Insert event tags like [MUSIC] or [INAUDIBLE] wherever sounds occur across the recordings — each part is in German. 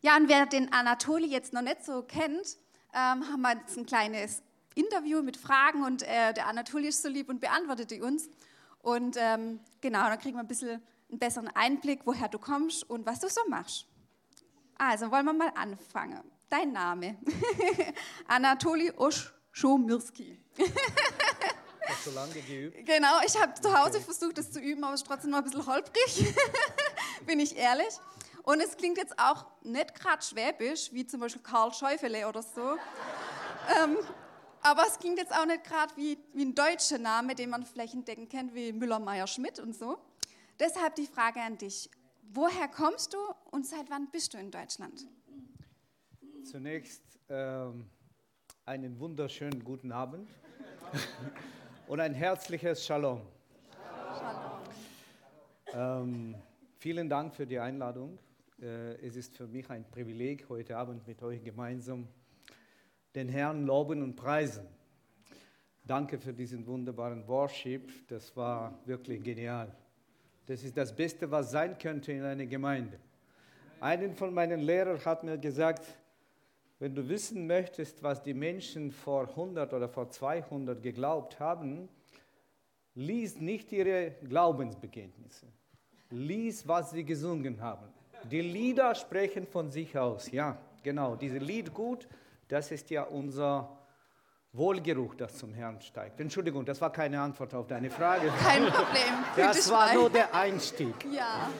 Ja, und wer den Anatoli jetzt noch nicht so kennt, ähm, haben wir jetzt ein kleines Interview mit Fragen und äh, der Anatoli ist so lieb und beantwortet die uns. Und ähm, genau, dann kriegen wir ein bisschen einen besseren Einblick, woher du kommst und was du so machst. Also wollen wir mal anfangen. Dein Name? [LAUGHS] Anatoli Oschomirski. Hast du lange geübt? [LAUGHS] Genau, ich habe zu Hause versucht, das zu üben, aber es ist trotzdem noch ein bisschen holprig, [LAUGHS] bin ich ehrlich. Und es klingt jetzt auch nicht gerade schwäbisch, wie zum Beispiel Karl Schäufele oder so. [LAUGHS] ähm, aber es klingt jetzt auch nicht gerade wie, wie ein deutscher Name, den man flächendeckend kennt, wie Müller-Meyer-Schmidt und so. Deshalb die Frage an dich. Woher kommst du und seit wann bist du in Deutschland? Zunächst ähm, einen wunderschönen guten Abend [LAUGHS] und ein herzliches Shalom. Shalom. Ähm, vielen Dank für die Einladung. Äh, es ist für mich ein Privileg, heute Abend mit euch gemeinsam den Herrn loben und preisen. Danke für diesen wunderbaren Worship. Das war wirklich genial. Das ist das Beste, was sein könnte in einer Gemeinde. Einen von meinen Lehrern hat mir gesagt, wenn du wissen möchtest, was die Menschen vor 100 oder vor 200 geglaubt haben, lies nicht ihre Glaubensbekenntnisse. Lies, was sie gesungen haben. Die Lieder sprechen von sich aus. Ja, genau. Diese Lied gut, das ist ja unser Wohlgeruch, das zum Herrn steigt. Entschuldigung, das war keine Antwort auf deine Frage. Kein Problem. Das war nur der Einstieg. Ja.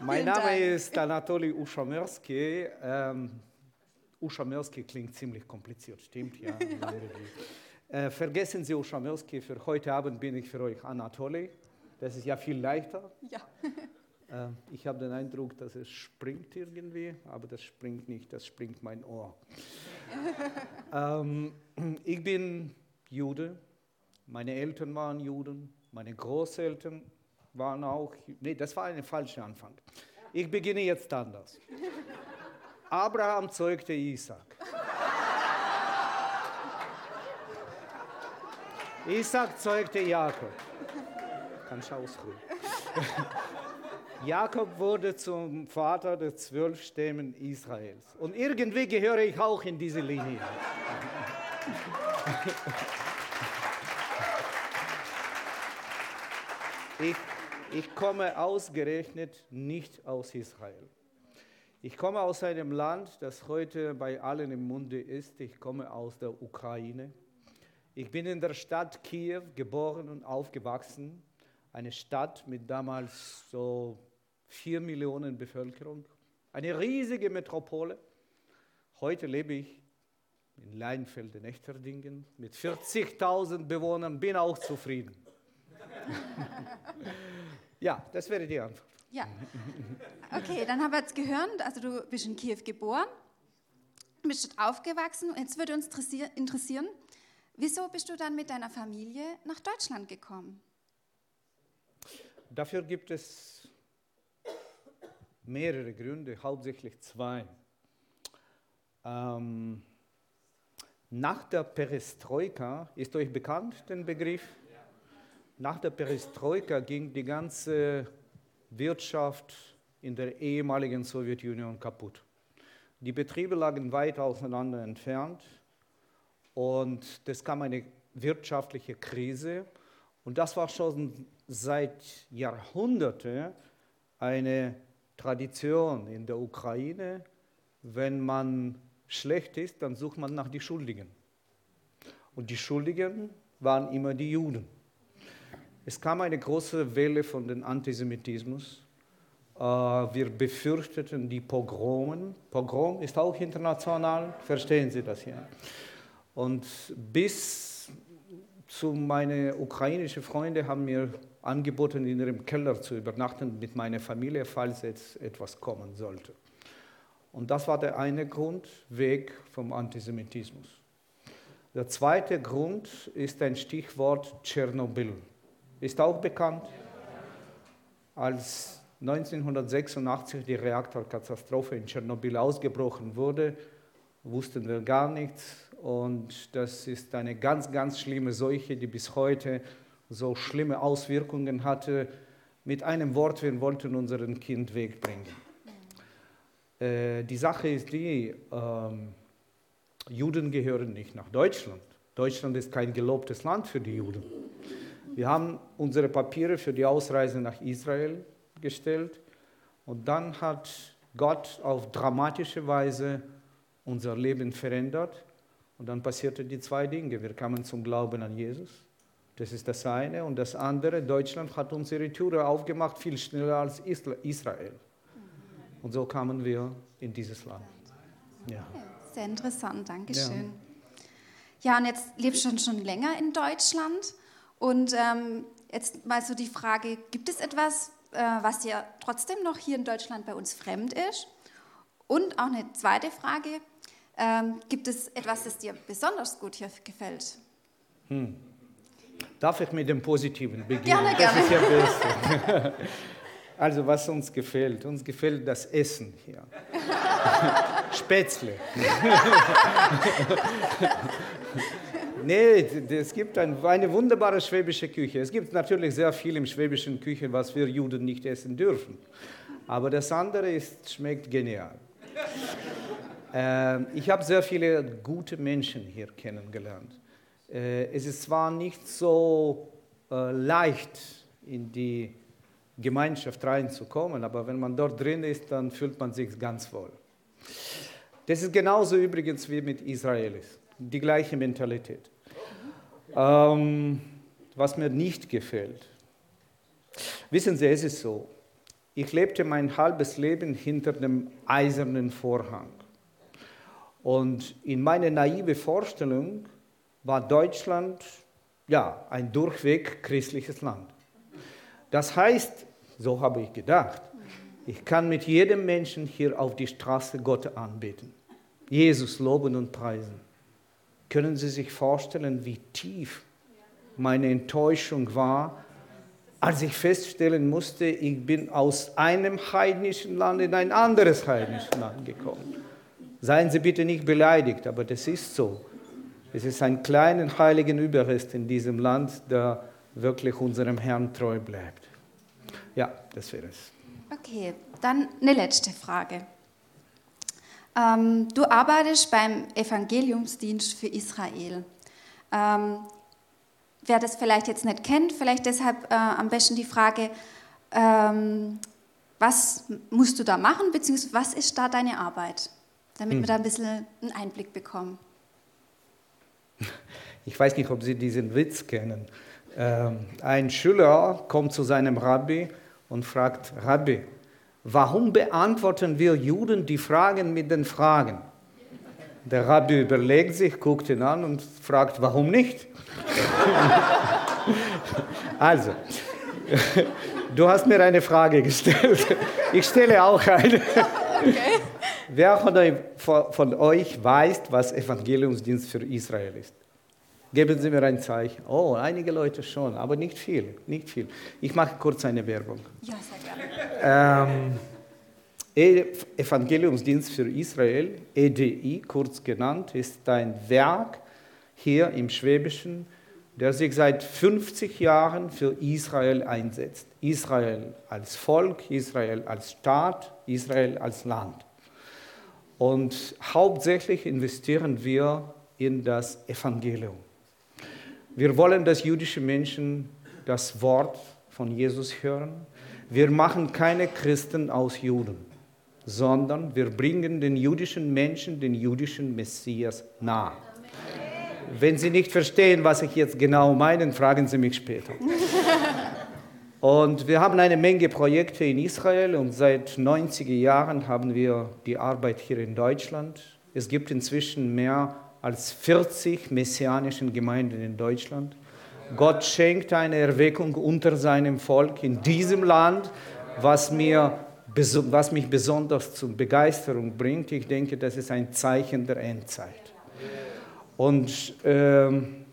Mein Vielen Name Dank. ist Anatoly Uschamersky. Ähm, Uschamersky klingt ziemlich kompliziert, stimmt? Ja. [LAUGHS] äh, vergessen Sie Uschamersky, für heute Abend bin ich für euch Anatoly. Das ist ja viel leichter. Ja. [LAUGHS] äh, ich habe den Eindruck, dass es springt irgendwie, aber das springt nicht, das springt mein Ohr. [LAUGHS] ähm, ich bin Jude, meine Eltern waren Juden, meine Großeltern waren auch, nee, das war ein falscher Anfang. Ich beginne jetzt anders. [LAUGHS] Abraham zeugte Isaac. [LAUGHS] Isaac zeugte Jakob. Kannst du ausruhen. Jakob wurde zum Vater der zwölf Stämmen Israels. Und irgendwie gehöre ich auch in diese Linie. Ich, ich komme ausgerechnet nicht aus Israel. Ich komme aus einem Land, das heute bei allen im Munde ist. Ich komme aus der Ukraine. Ich bin in der Stadt Kiew geboren und aufgewachsen. Eine Stadt mit damals so vier Millionen Bevölkerung. Eine riesige Metropole. Heute lebe ich in Leinfelden-Echterdingen mit 40.000 Bewohnern, bin auch zufrieden. [LAUGHS] ja, das wäre die Antwort. Ja. Okay, dann haben wir jetzt gehört, also du bist in Kiew geboren, bist dort aufgewachsen und jetzt würde uns interessieren, wieso bist du dann mit deiner Familie nach Deutschland gekommen? Dafür gibt es mehrere Gründe, hauptsächlich zwei. Ähm, nach der Perestroika, ist euch bekannt den Begriff? Nach der Perestroika ging die ganze Wirtschaft in der ehemaligen Sowjetunion kaputt. Die Betriebe lagen weit auseinander entfernt und es kam eine wirtschaftliche Krise und das war schon seit Jahrhunderten eine Tradition in der Ukraine. Wenn man schlecht ist, dann sucht man nach den Schuldigen. Und die Schuldigen waren immer die Juden. Es kam eine große Welle von dem Antisemitismus. Äh, wir befürchteten die Pogromen. Pogrom ist auch international, verstehen Sie das hier. Und bis zu meine ukrainischen Freunde haben mir angeboten, in ihrem Keller zu übernachten mit meiner Familie, falls jetzt etwas kommen sollte. Und das war der eine Grund, Weg vom Antisemitismus. Der zweite Grund ist ein Stichwort Tschernobyl. Ist auch bekannt. Als 1986 die Reaktorkatastrophe in Tschernobyl ausgebrochen wurde, wussten wir gar nichts. Und das ist eine ganz, ganz schlimme Seuche, die bis heute so schlimme Auswirkungen hatte. Mit einem Wort, wir wollten unseren Kind wegbringen. äh, die Sache ist die, ähm, Juden gehören nicht nach Deutschland. Deutschland ist kein gelobtes Land für die Juden. Wir haben unsere Papiere für die Ausreise nach Israel gestellt und dann hat Gott auf dramatische Weise unser Leben verändert und dann passierten die zwei Dinge. Wir kamen zum Glauben an Jesus. Das ist das eine. Und das andere, Deutschland hat unsere Türe aufgemacht, viel schneller als Israel. Und so kamen wir in dieses Land. Ja. Sehr interessant, Dankeschön. Ja, ja und jetzt lebst du schon, schon länger in Deutschland. Und ähm, jetzt mal so die Frage, gibt es etwas, äh, was dir trotzdem noch hier in Deutschland bei uns fremd ist? Und auch eine zweite Frage, ähm, gibt es etwas, das dir besonders gut hier gefällt? Hm. Darf ich mit dem Positiven beginnen? Gerne, das gerne. ist ja [LAUGHS] beste. [LAUGHS] Also was uns gefällt, uns gefällt das Essen hier. [LAUGHS] Spätzle. nee, es gibt ein, eine wunderbare schwäbische Küche. Es gibt natürlich sehr viel im schwäbischen Küche, was wir Juden nicht essen dürfen. Aber das andere ist, schmeckt genial. Ähm, ich habe sehr viele gute Menschen hier kennengelernt. Äh, es ist zwar nicht so äh, leicht, in die Gemeinschaft reinzukommen, aber wenn man dort drin ist, dann fühlt man sich ganz wohl. Das ist genauso übrigens wie mit Israelis, die gleiche Mentalität. Ähm, was mir nicht gefällt, wissen Sie, es ist so, ich lebte mein halbes Leben hinter dem eisernen Vorhang. Und in meiner naive Vorstellung war Deutschland ja ein durchweg christliches Land. Das heißt, so habe ich gedacht, ich kann mit jedem Menschen hier auf die Straße Gott anbeten, Jesus loben und preisen. Können Sie sich vorstellen, wie tief meine Enttäuschung war, als ich feststellen musste, ich bin aus einem heidnischen Land in ein anderes heidnisches Land gekommen. Seien Sie bitte nicht beleidigt, aber das ist so. Es ist ein kleiner heiligen Überrest in diesem Land, der wirklich unserem Herrn treu bleibt. Ja, das wäre es. Okay, dann eine letzte Frage. Ähm, du arbeitest beim Evangeliumsdienst für Israel. Ähm, wer das vielleicht jetzt nicht kennt, vielleicht deshalb äh, am besten die Frage, ähm, was musst du da machen, beziehungsweise was ist da deine Arbeit? damit hm. wir da ein bisschen einen Einblick bekommen. [LAUGHS] Ich weiß nicht, ob Sie diesen Witz kennen. Ähm, ein Schüler kommt zu seinem Rabbi und fragt, Rabbi, warum beantworten wir Juden die Fragen mit den Fragen? Der Rabbi überlegt sich, guckt ihn an und fragt, warum nicht? [LAUGHS] also, [LAUGHS] du hast mir eine Frage gestellt. Ich stelle auch eine. Okay. Wer von euch, weiß, was Evangeliumsdienst für Israel ist? Geben Sie mir ein Zeichen. Oh, einige Leute schon, aber nicht viel, nicht viel. Ich mache kurz eine Werbung. Ja, sehr gerne. Ähm, Evangeliumsdienst für Israel, EDI, kurz genannt, ist ein Werk hier im Schwäbischen, der sich seit 50 Jahren für Israel einsetzt. Israel als Volk, Israel als Staat, Israel als Land. Und hauptsächlich investieren wir in das Evangelium. Wir wollen, dass jüdische Menschen das Wort von Jesus hören. Wir machen keine Christen aus Juden, sondern wir bringen den jüdischen Menschen den jüdischen Messias nahe. Wenn Sie nicht verstehen, was ich jetzt genau meine, fragen Sie mich später. Und wir haben eine Menge Projekte in Israel und seit 90er Jahren haben wir die Arbeit hier in Deutschland. Es gibt inzwischen mehr als 40 messianischen Gemeinden in Deutschland. Gott schenkt eine Erweckung unter seinem Volk in diesem Land, was, mir, was mich besonders zur Begeisterung bringt. Ich denke, das ist ein Zeichen der Endzeit. Und äh,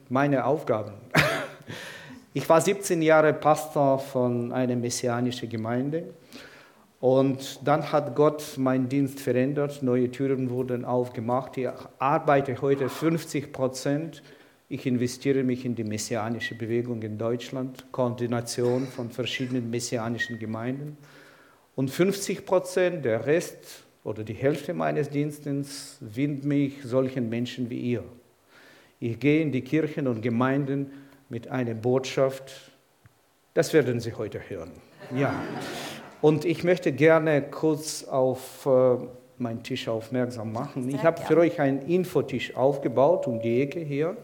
meine Aufgaben. [LAUGHS] Ich war 17 Jahre Pastor von einer messianischen Gemeinde und dann hat Gott meinen Dienst verändert, neue Türen wurden aufgemacht. Ich arbeite heute 50 Prozent. Ich investiere mich in die messianische Bewegung in Deutschland, Koordination von verschiedenen messianischen Gemeinden. Und 50 Prozent, der Rest, oder die Hälfte meines Dienstes widme ich solchen Menschen wie ihr. Ich gehe in die Kirchen und Gemeinden mit einer Botschaft. Das werden Sie heute hören. Ja. Und ich möchte gerne kurz auf äh, meinen Tisch aufmerksam machen. Ich habe für euch einen Infotisch aufgebaut um die Ecke hier.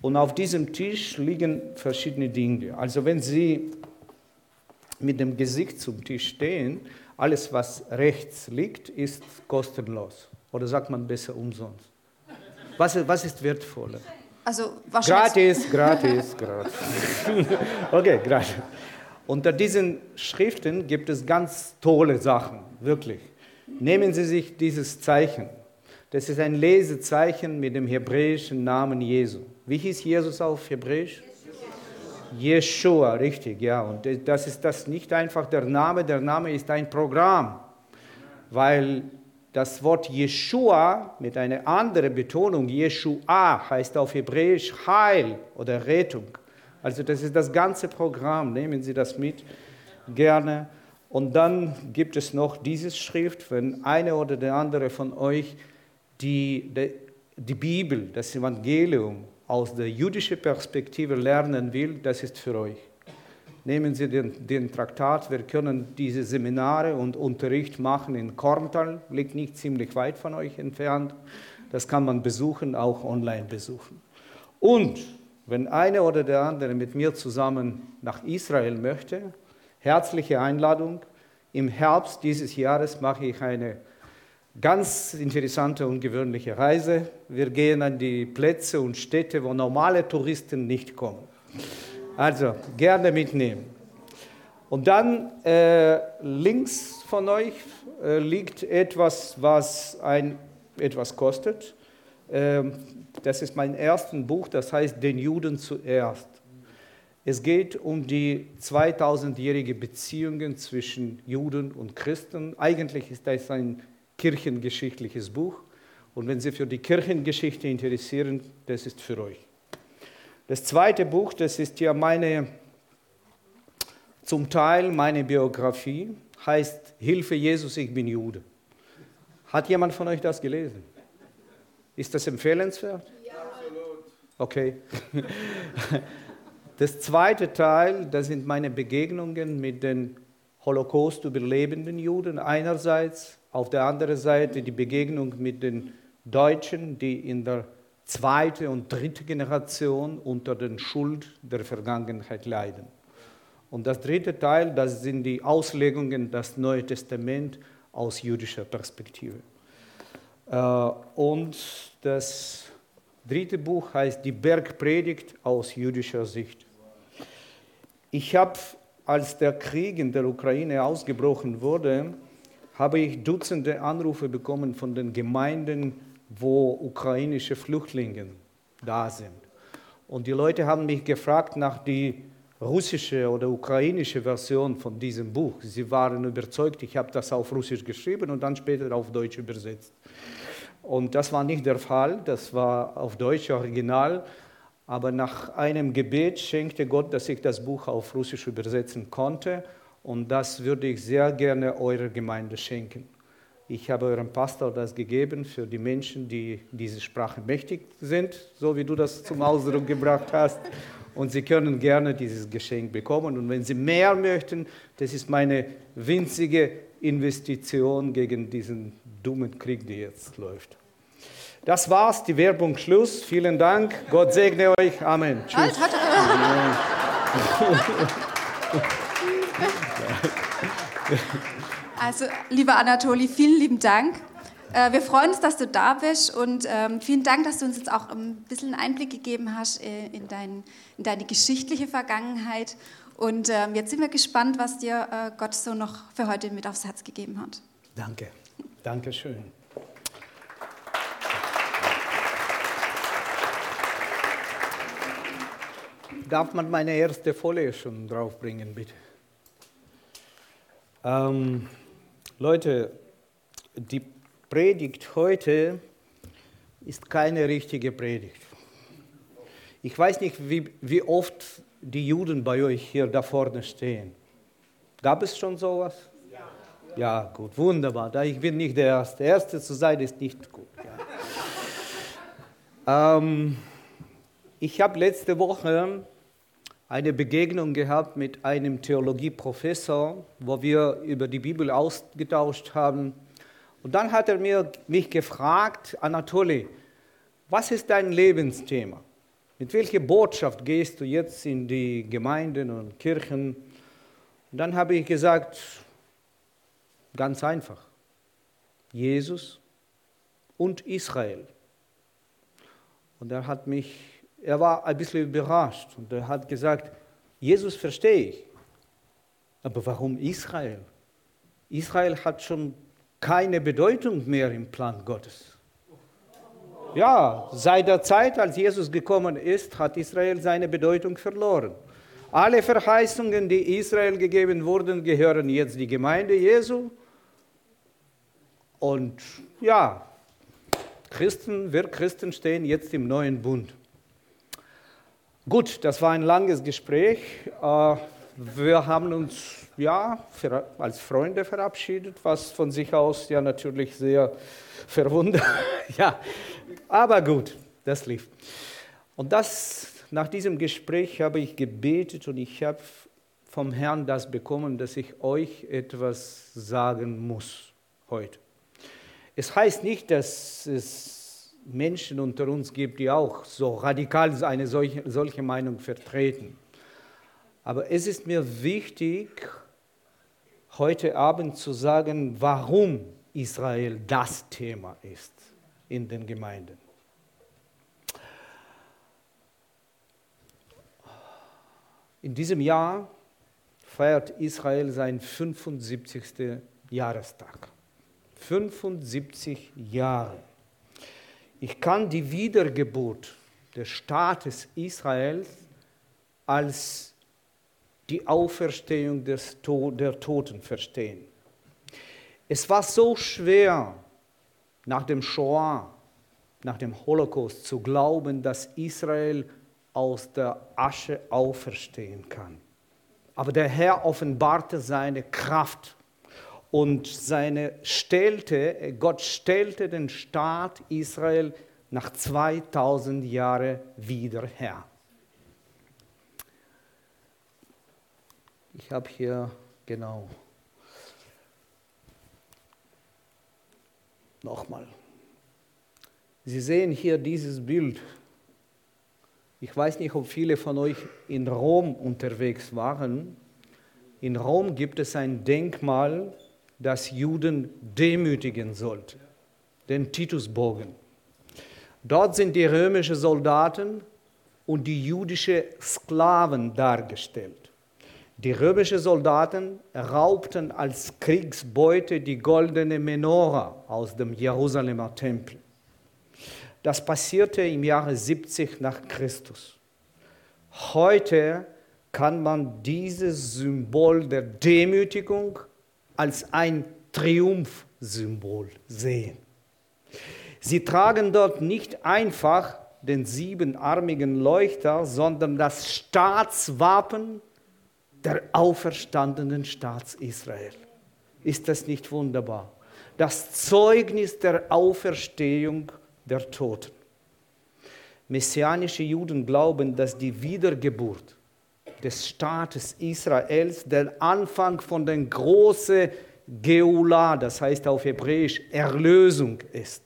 Und auf diesem Tisch liegen verschiedene Dinge. Also wenn Sie mit dem Gesicht zum Tisch stehen, alles, was rechts liegt, ist kostenlos. Oder sagt man besser umsonst? Was, was ist wertvoller? Also. Gratis, gratis, gratis. [LAUGHS] okay, gratis. Unter diesen Schriften gibt es ganz tolle Sachen, wirklich. Nehmen Sie sich dieses Zeichen. Das ist ein Lesezeichen mit dem hebräischen Namen Jesu. Wie hieß Jesus auf Hebräisch? Jeshua, richtig, ja. Und das ist das nicht einfach der Name, der Name ist ein Programm, weil das Wort Jeshua mit einer anderen Betonung, Jeshua, heißt auf Hebräisch Heil oder Rettung. Also das ist das ganze Programm, nehmen Sie das mit, gerne. Und dann gibt es noch diese Schrift, wenn eine oder der andere von euch die, die, die Bibel, das Evangelium aus der jüdischen Perspektive lernen will, das ist für euch. Nehmen Sie den, den, Traktat, wir können diese Seminare und Unterricht machen in Korntal, liegt nicht ziemlich weit von euch entfernt. Das kann man besuchen, auch online besuchen. Und wenn einer oder der andere mit mir zusammen nach Israel möchte, herzliche Einladung. Im Herbst dieses Jahres mache ich eine Ganz interessante und gewöhnliche Reise. Wir gehen an die Plätze und Städte, wo normale Touristen nicht kommen. Also gerne mitnehmen. Und dann äh, links von euch äh, liegt etwas, was ein, etwas kostet. Ähm, das ist mein erstes Buch, das heißt Den Juden zuerst. Es geht um die 2000-jährige Beziehungen zwischen Juden und Christen. Eigentlich ist das ein kirchengeschichtliches Buch. Und wenn Sie für die Kirchengeschichte interessieren, das ist für euch. Das zweite Buch, das ist ja meine, zum Teil meine Biografie, heißt Hilfe Jesus, ich bin Jude. Hat jemand von euch das gelesen? Ist das empfehlenswert? Ja. Okay. Das zweite Teil, das sind meine Begegnungen mit den Holocaust-überlebenden Juden einerseits auf der anderen Seite die Begegnung mit den Deutschen, die in der zweiten und dritten Generation unter den Schuld der Vergangenheit leiden. Und das dritte Teil, das sind die Auslegungen des Neuen Testaments aus jüdischer Perspektive. Äh, und das dritte Buch heißt Die Bergpredigt aus jüdischer Sicht. Ich habe, als der Krieg in der Ukraine ausgebrochen wurde, habe ich Dutzende Anrufe bekommen von den Gemeinden, wo ukrainische Flüchtlinge da sind. Und die Leute haben mich gefragt nach der russischen oder ukrainischen Version von diesem Buch. Sie waren überzeugt, ich habe das auf Russisch geschrieben und dann später auf Deutsch übersetzt. Und das war nicht der Fall, das war auf Deutsch original. Aber nach einem Gebet schenkte Gott, dass ich das Buch auf Russisch übersetzen konnte. Und das würde ich sehr gerne eurer Gemeinde schenken. Ich habe eurem Pastor das gegeben für die Menschen, die diese Sprache mächtig sind, so wie du das zum Ausdruck gebracht hast. Und sie können gerne dieses Geschenk bekommen. Und wenn sie mehr möchten, das ist meine winzige Investition gegen diesen dummen Krieg, der jetzt läuft. Das war's, die Werbung Schluss. Vielen Dank. Gott segne euch. Amen. Tschüss. Halt, halt, halt. [LAUGHS] Also, lieber Anatoli, vielen lieben Dank. Äh, wir freuen uns, dass du da bist und ähm, vielen Dank, dass du uns jetzt auch ein bisschen Einblick gegeben hast äh, in, dein, in deine geschichtliche Vergangenheit. Und ähm, jetzt sind wir gespannt, was dir äh, Gott so noch für heute mit aufs Herz gegeben hat. Danke, danke schön. Darf man meine erste Folie schon draufbringen, bitte? Ähm, Leute, die Predigt heute ist keine richtige Predigt. Ich weiß nicht, wie, wie oft die Juden bei euch hier da vorne stehen. Gab es schon sowas? Ja. Ja, gut, wunderbar. Ich bin nicht der Erste. Der Erste zu sein ist nicht gut. Ja. [LAUGHS] ähm, ich habe letzte Woche eine Begegnung gehabt mit einem Theologieprofessor, wo wir über die Bibel ausgetauscht haben. Und dann hat er mich gefragt, Anatoly, was ist dein Lebensthema? Mit welcher Botschaft gehst du jetzt in die Gemeinden und Kirchen? Und dann habe ich gesagt, ganz einfach, Jesus und Israel. Und er hat mich, er war ein bisschen überrascht und er hat gesagt, Jesus verstehe ich, aber warum Israel? Israel hat schon keine Bedeutung mehr im Plan Gottes. Ja, seit der Zeit, als Jesus gekommen ist, hat Israel seine Bedeutung verloren. Alle Verheißungen, die Israel gegeben wurden, gehören jetzt die Gemeinde Jesu. Und ja, Christen, wir Christen stehen jetzt im neuen Bund. Gut, das war ein langes Gespräch. Äh, wir haben uns ja als Freunde verabschiedet, was von sich aus ja natürlich sehr verwundert. [LAUGHS] ja, aber gut, das lief. Und das nach diesem Gespräch habe ich gebetet und ich habe vom Herrn das bekommen, dass ich euch etwas sagen muss heute. Es heißt nicht, dass es Menschen unter uns gibt, die auch so radikal eine solche, solche Meinung vertreten. Aber es ist mir wichtig, heute Abend zu sagen, warum Israel das Thema ist in den Gemeinden. In diesem Jahr feiert Israel seinen 75. Jahrestag. 75 Jahre. Ich kann die Wiedergeburt des Staates Israels als die Auferstehung des, der Toten verstehen. Es war so schwer, nach dem Shoah, nach dem Holocaust zu glauben, dass Israel aus der Asche auferstehen kann. Aber der Herr offenbarte seine Kraft und seine stellte, Gott stellte den Staat Israel nach 2000 Jahren wieder her. Ich habe hier genau nochmal. Sie sehen hier dieses Bild ich weiß nicht, ob viele von euch in Rom unterwegs waren. In Rom gibt es ein Denkmal, das Juden demütigen sollte, den Titusbogen. Dort sind die römischen Soldaten und die jüdischen Sklaven dargestellt. Die römischen Soldaten raubten als Kriegsbeute die goldene Menora aus dem Jerusalemer Tempel. Das passierte im Jahre 70 nach Christus. Heute kann man dieses Symbol der Demütigung als ein Triumphsymbol sehen. Sie tragen dort nicht einfach den siebenarmigen Leuchter, sondern das Staatswappen der auferstandenen Staats Israel. Ist das nicht wunderbar? Das Zeugnis der Auferstehung der Toten. Messianische Juden glauben, dass die Wiedergeburt des Staates Israels der Anfang von der großen Geula, das heißt auf Hebräisch Erlösung ist.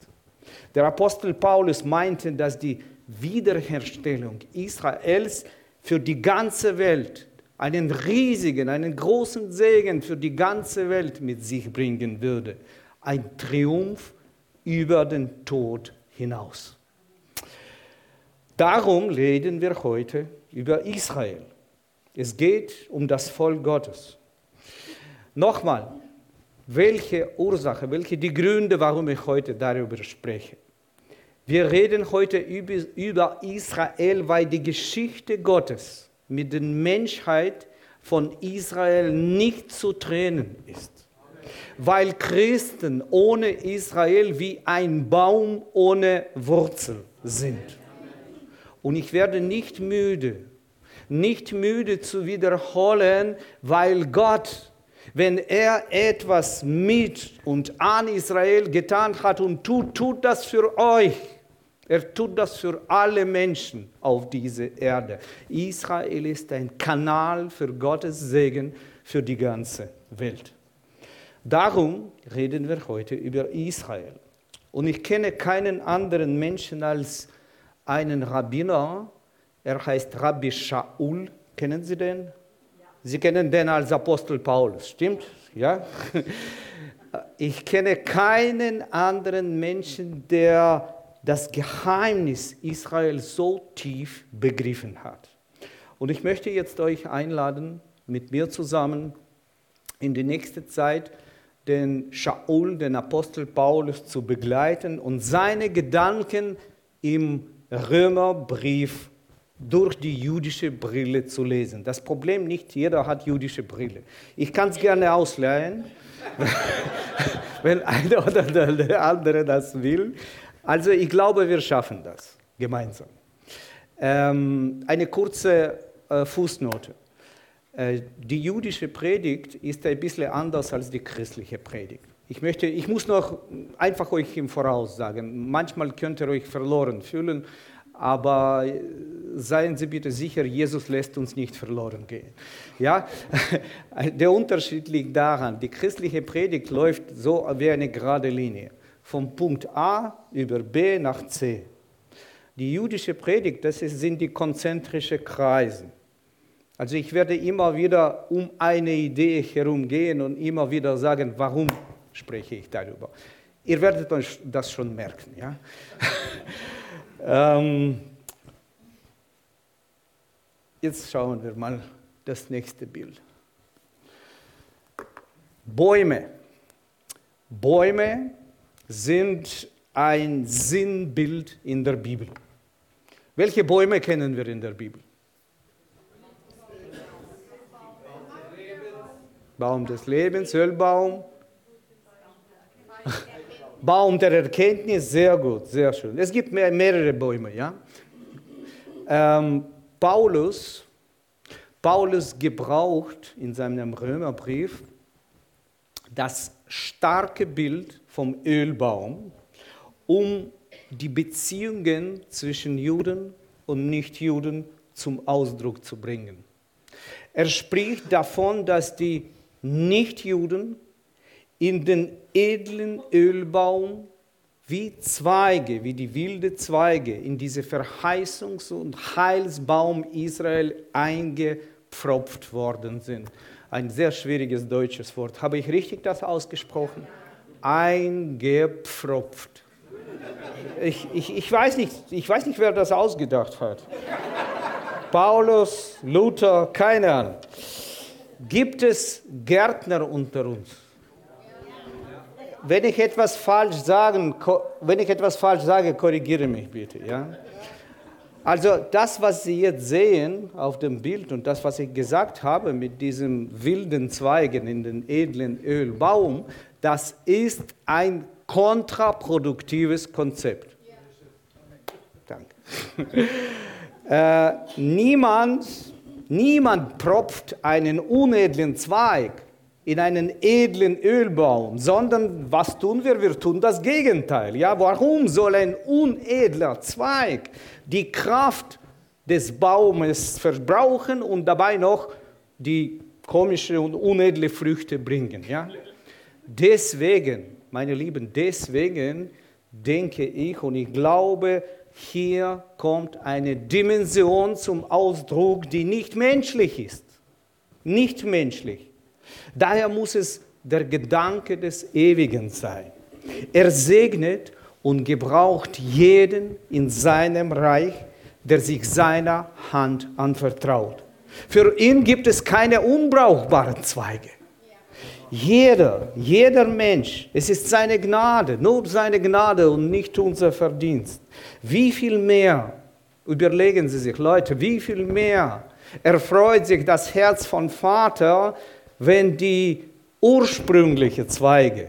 Der Apostel Paulus meinte, dass die Wiederherstellung Israels für die ganze Welt einen riesigen, einen großen Segen für die ganze Welt mit sich bringen würde. Ein Triumph über den Tod hinaus. Darum reden wir heute über Israel. Es geht um das Volk Gottes. Nochmal, welche Ursache, welche die Gründe, warum ich heute darüber spreche. Wir reden heute über, Israel, weil die Geschichte Gottes mit der Menschheit von Israel nicht zu trennen ist weil Christen ohne Israel wie ein Baum ohne Wurzel sind. Und ich werde nicht müde, nicht müde zu wiederholen, weil Gott Wenn er etwas mit und an Israel getan hat und tut, tut das für euch. Er tut das für alle Menschen auf dieser Erde. Israel ist ein Kanal für Gottes Segen für die ganze Welt. Darum reden wir heute über Israel. Und ich kenne keinen anderen Menschen als einen Rabbiner. Er heißt Rabbi Shaul. Kennen Sie den? Sie kennen den als Apostel Paulus, stimmt? Ja? [LAUGHS] Ich kenne keinen anderen Menschen, der das Geheimnis Israel so tief begriffen hat. Und ich möchte jetzt euch einladen, mit mir zusammen in die nächste Zeit den Shaul, den Apostel Paulus, zu begleiten und seine Gedanken im Römerbrief durch die jüdische Brille zu lesen. Das Problem nicht, jeder hat jüdische Brille. Ich kann es gerne ausleihen, [LAUGHS] wenn einer oder der andere das will. Also ich glaube, wir schaffen das gemeinsam. Ähm, eine kurze äh, Fußnote. Äh, die jüdische Predigt ist ein bisschen anders als die christliche Predigt. Ich, möchte, ich muss noch einfach euch im Voraus sagen, manchmal könnt ihr euch verloren fühlen, aber seien Sie bitte sicher, Jesus lässt uns nicht verloren gehen. Ja? [LAUGHS] Der Unterschied liegt daran, die christliche Predigt läuft so wie eine gerade Linie, vom Punkt A über B nach C. Die jüdische Predigt, das sind die konzentrischen Kreise. Also ich werde immer wieder um eine Idee herumgehen und immer wieder sagen, warum spreche ich darüber. Ihr werdet euch das schon merken. Ja? [LAUGHS] ähm, jetzt schauen wir mal das nächste Bild. Bäume. Bäume sind ein Sinnbild in der Bibel. Welche Bäume kennen wir in der Bibel? Baum des Lebens, Ölbaum. Baum der Erkenntnis, sehr gut, sehr schön. Es gibt mehr, mehrere Bäume, ja. Ähm, Paulus, Paulus gebraucht in seinem Römerbrief das starke Bild vom Ölbaum, um die Beziehungen zwischen Juden und Nichtjuden zum Ausdruck zu bringen. Er spricht davon, dass die Nichtjuden in den edlen Ölbaum wie Zweige, wie die wilde Zweige in diese Verheißungs- und Heilsbaum Israel eingepfropft worden sind. Ein sehr schwieriges deutsches Wort. Habe ich richtig das ausgesprochen? Eingepfropft. Ich, ich, ich, weiß nicht, ich weiß nicht, wer das ausgedacht hat. Paulus, Luther, keine Ahnung. Gibt es Gärtner unter uns? Wenn ich etwas falsch, sagen, wenn ich etwas falsch sage, korrigiere mich bitte. Ja? Also das, was Sie jetzt sehen auf dem Bild und das, was ich gesagt habe mit diesen wilden Zweigen in den edlen Ölbaum, das ist ein kontraproduktives Konzept. Danke. [LAUGHS] äh, niemand Niemand propft einen unedlen Zweig in einen edlen Ölbaum, sondern was tun wir? Wir tun das Gegenteil. Ja, warum soll ein unedler Zweig die Kraft des Baumes verbrauchen und dabei noch die komische und unedle Früchte bringen? Ja? Deswegen, meine Lieben, deswegen denke ich und ich glaube, hier kommt eine Dimension zum Ausdruck, die nicht menschlich ist. Nicht menschlich. Daher muss es der Gedanke des Ewigen sein. Er segnet und gebraucht jeden in seinem Reich, der sich seiner Hand anvertraut. Für ihn gibt es keine unbrauchbaren Zweige. Jeder, jeder Mensch, es ist seine Gnade, nur seine Gnade und nicht unser Verdienst. Wie viel mehr, überlegen Sie sich, Leute, wie viel mehr erfreut sich das Herz von Vater, wenn die ursprünglichen Zweige,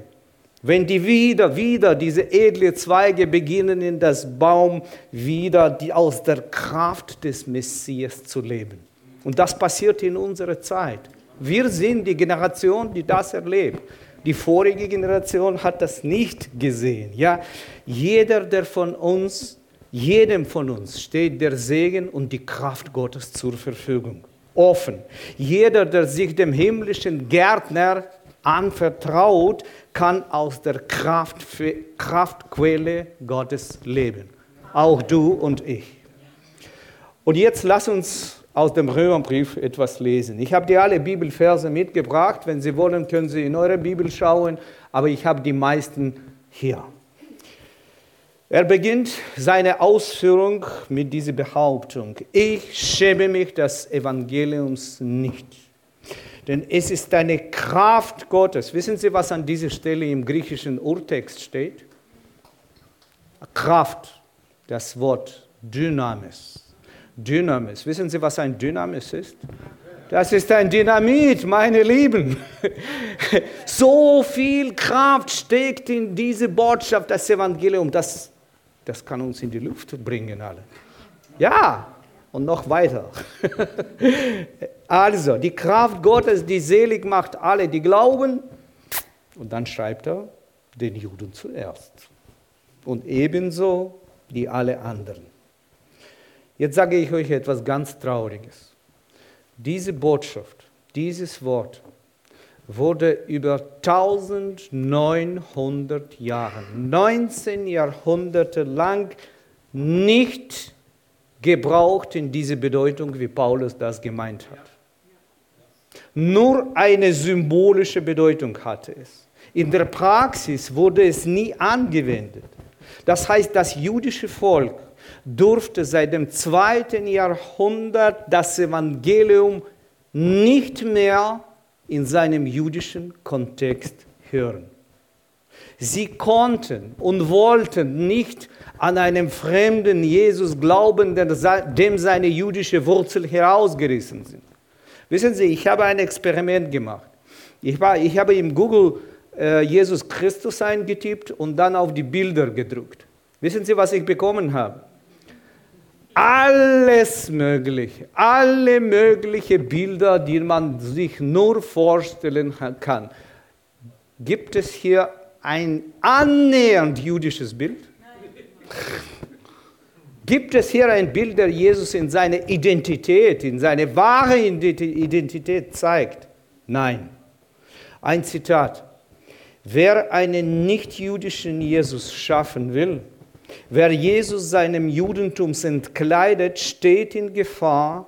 wenn die wieder, wieder diese edle Zweige beginnen in das Baum wieder die aus der Kraft des Messias zu leben. Und das passiert in unserer Zeit. Wir sind die Generation, die das erlebt. Die vorige Generation hat das nicht gesehen. Ja, jeder, der von uns, jedem von uns steht der Segen und die Kraft Gottes zur Verfügung. Offen. Jeder, der sich dem himmlischen Gärtner anvertraut, kann aus der Kraft, Kraftquelle Gottes leben. Auch du und ich. Und jetzt lass uns aus dem Römerbrief etwas lesen. Ich habe dir alle Bibelverse mitgebracht. Wenn Sie wollen, können Sie in eure Bibel schauen, aber ich habe die meisten hier. Er beginnt seine Ausführung mit dieser Behauptung. Ich schäme mich des Evangeliums nicht. Denn es ist eine Kraft Gottes. Wissen Sie, was an dieser Stelle im griechischen Urtext steht? Kraft, das Wort Dynamis. Dynamis. Wissen Sie, was ein Dynamis ist? Das ist ein Dynamit, meine Lieben. [LAUGHS] So viel Kraft steckt in diese Botschaft, das Evangelium, das, das kann uns in die Luft bringen, alle. Ja, und noch weiter. [LAUGHS] Also, die Kraft Gottes, die selig macht alle, die glauben. Und dann schreibt er, den Juden zuerst. Und ebenso die alle anderen. Jetzt sage ich euch etwas ganz Trauriges. Diese Botschaft, dieses Wort wurde über 1900 Jahre, 19 Jahrhunderte lang nicht gebraucht in diese Bedeutung, wie Paulus das gemeint hat. Nur eine symbolische Bedeutung hatte es. In der Praxis wurde es nie angewendet. Das heißt, das jüdische Volk durfte seit dem zweiten Jahrhundert das Evangelium nicht mehr in seinem jüdischen Kontext hören. Sie konnten und wollten nicht an einem fremden Jesus glauben, dem seine jüdische Wurzel herausgerissen sind. Wissen Sie, ich habe ein Experiment gemacht. Ich, war, ich habe im Google äh, Jesus Christus eingetippt und dann auf die Bilder gedrückt. Wissen Sie, was ich bekommen habe? Alles Mögliche, alle möglichen Bilder, die man sich nur vorstellen kann. Gibt es hier ein annähernd jüdisches Bild? [LAUGHS] Gibt es hier ein Bild, der Jesus in seiner Identität, in seine wahre Identität zeigt? Nein. Ein Zitat. Wer einen nicht-jüdischen Jesus schaffen will, Wer Jesus seinem Judentums entkleidet, steht in Gefahr,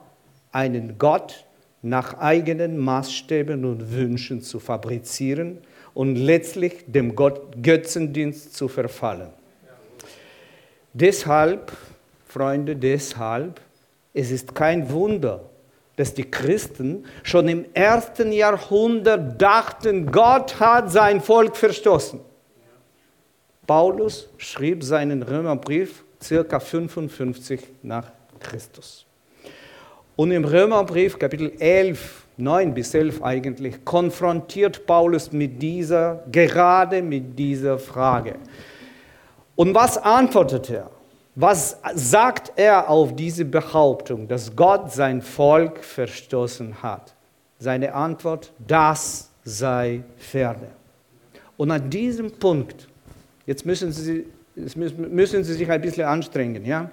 einen Gott nach eigenen Maßstäben und Wünschen zu fabrizieren und letztlich dem Gott Götzendienst zu verfallen. Deshalb, Freunde, deshalb, es ist kein Wunder, dass die Christen schon im ersten Jahrhundert dachten, Gott hat sein Volk verstoßen. Paulus schrieb seinen Römerbrief circa 55 nach Christus. Und im Römerbrief Kapitel 11, 9 bis 11 eigentlich, konfrontiert Paulus mit dieser, gerade mit dieser Frage. Und was antwortet er? Was sagt er auf diese Behauptung, dass Gott sein Volk verstoßen hat? Seine Antwort, das sei ferne. Und an diesem Punkt Jetzt müssen Sie, müssen Sie sich ein bisschen anstrengen. Ja?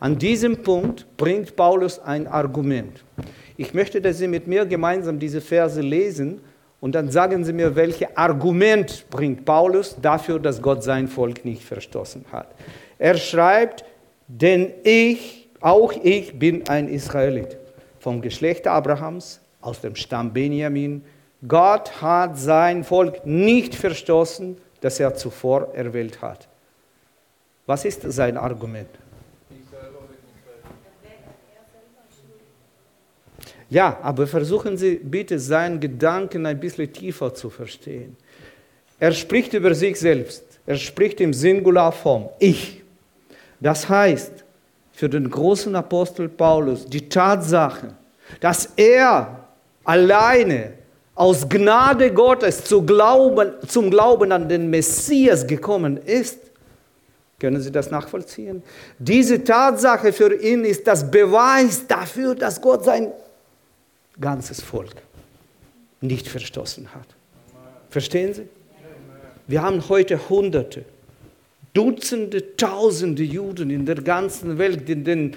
An diesem Punkt bringt Paulus ein Argument. Ich möchte, dass Sie mit mir gemeinsam diese Verse lesen und dann sagen Sie mir, welches Argument bringt Paulus dafür, dass Gott sein Volk nicht verstoßen hat. Er schreibt, denn ich, auch ich bin ein Israelit vom Geschlecht Abrahams, aus dem Stamm Benjamin. Gott hat sein Volk nicht verstoßen, das er zuvor erwählt hat. Was ist sein Argument? Ja, aber versuchen Sie bitte seinen Gedanken ein bisschen tiefer zu verstehen. Er spricht über sich selbst. Er spricht im Singularform. Ich. Das heißt, für den großen Apostel Paulus die Tatsache, dass er alleine aus Gnade Gottes zu glauben, zum Glauben an den Messias gekommen ist, können Sie das nachvollziehen? Diese Tatsache für ihn ist das Beweis dafür, dass Gott sein ganzes Volk nicht verstoßen hat. Verstehen Sie? Wir haben heute Hunderte, Dutzende, Tausende Juden in der ganzen Welt, die den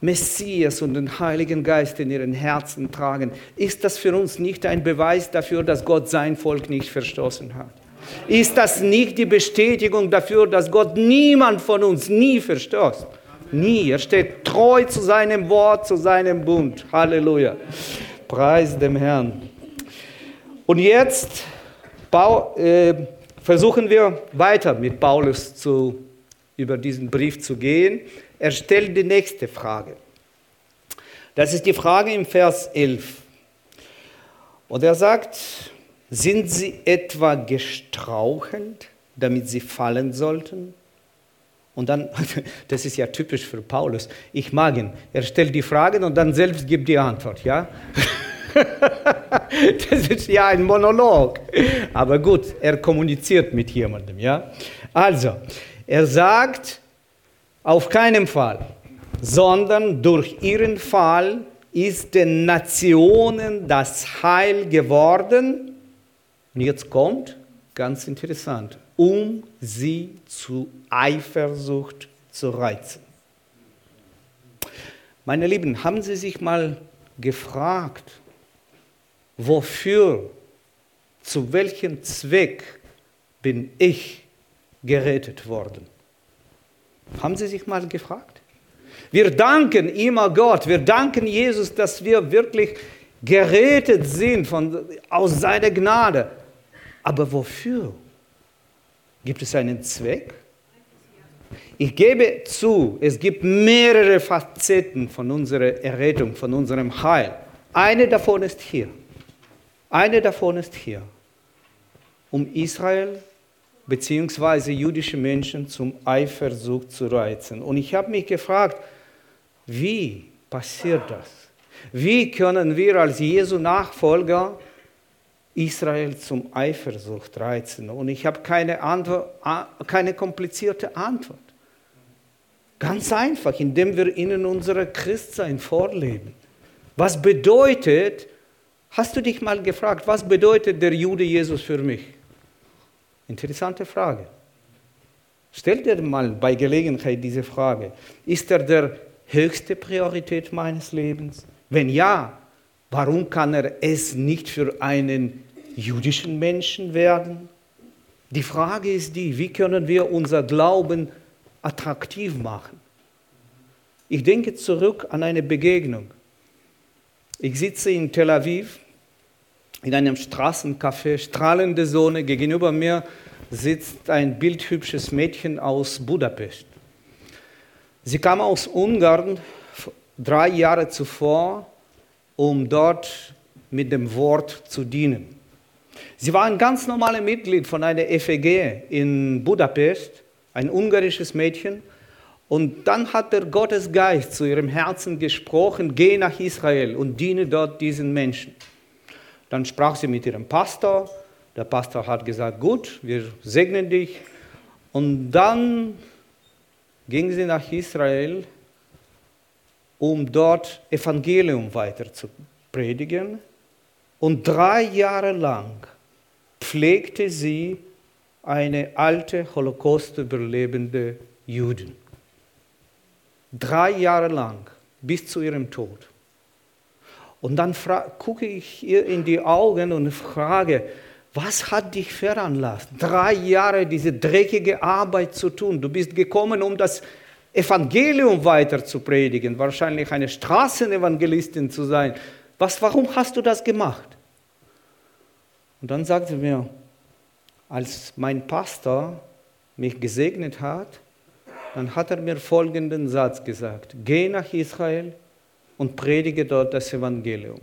Messias und den Heiligen Geist in ihren Herzen tragen. Ist das für uns nicht ein Beweis dafür, dass Gott sein Volk nicht verstoßen hat? Ist das nicht die Bestätigung dafür, dass Gott niemand von uns nie verstoßt? Nie. Er steht treu zu seinem Wort, zu seinem Bund. Halleluja. Preis dem Herrn. Und jetzt äh, versuchen wir weiter mit Paulus zu, über diesen Brief zu gehen. Er stellt die nächste Frage. Das ist die Frage im Vers 11. Und er sagt, sind sie etwa gestrauchelt, damit sie fallen sollten? Und dann, [LAUGHS] das ist ja typisch für Paulus, ich mag ihn. Er stellt die Fragen und dann selbst gibt die Antwort, ja? [LAUGHS] Das ist ja ein Monolog. Aber gut, er kommuniziert mit jemandem, ja? Also, er sagt, auf keinen Fall, sondern durch ihren Fall ist den Nationen das Heil geworden. Und jetzt kommt, ganz interessant, um sie zu Eifersucht zu reizen. Meine Lieben, haben Sie sich mal gefragt, wofür, zu welchem Zweck bin ich gerettet worden? Haben Sie sich mal gefragt? Wir danken immer Gott, wir danken Jesus, dass wir wirklich gerettet sind von, aus seiner Gnade. Aber wofür? Gibt es einen Zweck? Ich gebe zu, es gibt mehrere Facetten von unserer Errettung, von unserem Heil. Eine davon ist hier. Eine davon ist hier, um Israel bzw. jüdische Menschen zum Eifersucht zu reizen. Und ich habe mich gefragt, wie passiert das? Wie können wir als Jesu Nachfolger Israel zum Eifersucht reizen? Und ich habe keine, keine komplizierte Antwort. Ganz einfach, indem wir ihnen unser Christsein vorleben. Was bedeutet, hast du dich mal gefragt, was bedeutet der Jude Jesus für mich? Interessante Frage. Stell dir mal bei Gelegenheit diese Frage. Ist er der höchste Priorität meines Lebens? Wenn ja, warum kann er es nicht für einen jüdischen Menschen werden? Die Frage ist die, wie können wir unser Glauben attraktiv machen. Ich denke zurück an eine Begegnung. Ich sitze in Tel Aviv in einem Straßencafé, strahlende Sonne. Gegenüber mir sitzt ein bildhübsches Mädchen aus Budapest. Sie kam aus Ungarn drei Jahre zuvor, um dort mit dem Wort zu dienen. Sie war ein ganz normales Mitglied von einer FEG in Budapest ein ungarisches Mädchen. Und dann hat der Gottesgeist zu ihrem Herzen gesprochen, geh nach Israel und diene dort diesen Menschen. Dann sprach sie mit ihrem Pastor. Der Pastor hat gesagt, gut, wir segnen dich. Und dann ging sie nach Israel, um dort Evangelium weiter zu predigen. Und drei Jahre lang pflegte sie eine alte Holocaust-überlebende Jüdin. Drei Jahre lang, bis zu ihrem Tod. Und dann gucke ich ihr in die Augen und frage, was hat dich veranlasst, drei Jahre diese dreckige Arbeit zu tun? Du bist gekommen, um das Evangelium weiter zu predigen, wahrscheinlich eine Straßenevangelistin zu sein. Was, warum hast du das gemacht? Und dann sagte sie mir, als mein Pastor mich gesegnet hat, dann hat er mir folgenden Satz gesagt, geh nach Israel und predige dort das Evangelium.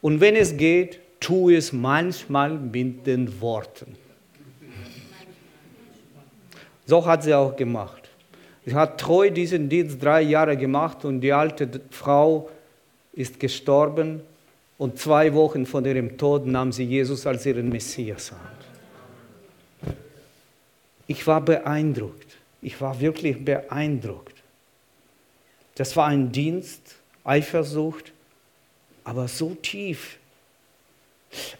Und wenn es geht, tu es manchmal mit den Worten. So hat sie auch gemacht. Sie hat treu diesen Dienst drei Jahre gemacht und die alte Frau ist gestorben und zwei Wochen von ihrem Tod nahm sie Jesus als ihren Messias an. Ich war beeindruckt. Ich war wirklich beeindruckt. Das war ein Dienst, Eifersucht, aber so tief.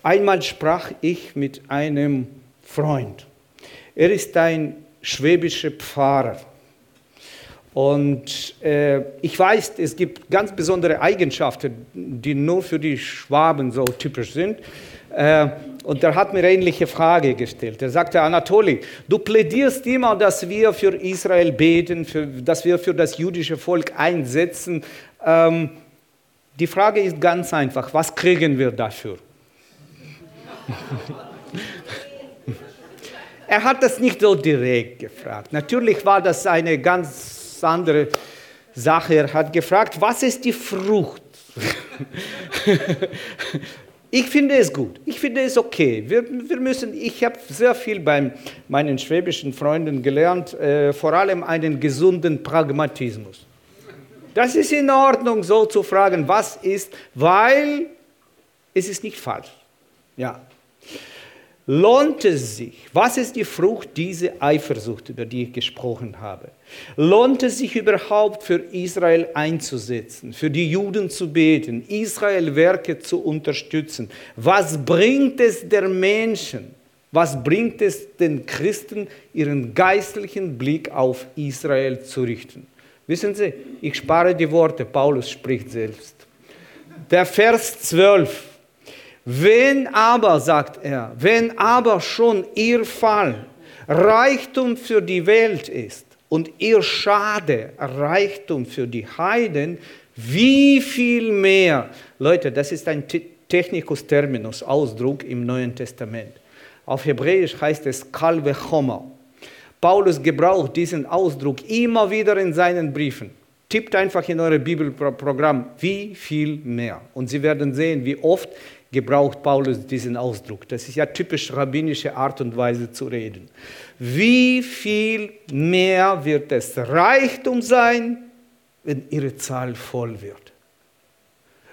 Einmal sprach ich mit einem Freund. Er ist ein schwäbischer Pfarrer. Und äh, ich weiß, es gibt ganz besondere Eigenschaften, die nur für die Schwaben so typisch sind. Äh, und er hat mir eine ähnliche Frage gestellt. Er sagte, Anatoli, du plädierst immer, dass wir für Israel beten, für, dass wir für das jüdische Volk einsetzen. Ähm, die Frage ist ganz einfach, was kriegen wir dafür? [LAUGHS] er hat das nicht so direkt gefragt. Natürlich war das eine ganz andere Sache. Er hat gefragt, was ist die Frucht? [LAUGHS] Ich finde es gut, ich finde es okay. Wir, wir müssen, ich habe sehr viel bei meinen schwäbischen Freunden gelernt, äh, vor allem einen gesunden Pragmatismus. Das ist in Ordnung, so zu fragen, was ist, weil es ist nicht falsch. Ja. Lohnt es sich? Was ist die Frucht dieser Eifersucht, über die ich gesprochen habe? Lohnt es sich überhaupt für Israel einzusetzen, für die Juden zu beten, Israel Werke zu unterstützen? Was bringt es der Menschen? Was bringt es den Christen, ihren geistlichen Blick auf Israel zu richten? Wissen Sie, ich spare die Worte, Paulus spricht selbst. Der Vers 12 wenn aber, sagt er, wenn aber schon ihr Fall Reichtum für die Welt ist und ihr Schade Reichtum für die Heiden, wie viel mehr, Leute, das ist ein Technicus Terminus, Ausdruck im Neuen Testament. Auf Hebräisch heißt es Kalve Chomer. Paulus gebraucht diesen Ausdruck immer wieder in seinen Briefen. Tippt einfach in eure Bibelprogramm, wie viel mehr. Und Sie werden sehen, wie oft gebraucht Paulus diesen Ausdruck. Das ist ja typisch rabbinische Art und Weise zu reden. Wie viel mehr wird es Reichtum sein, wenn ihre Zahl voll wird?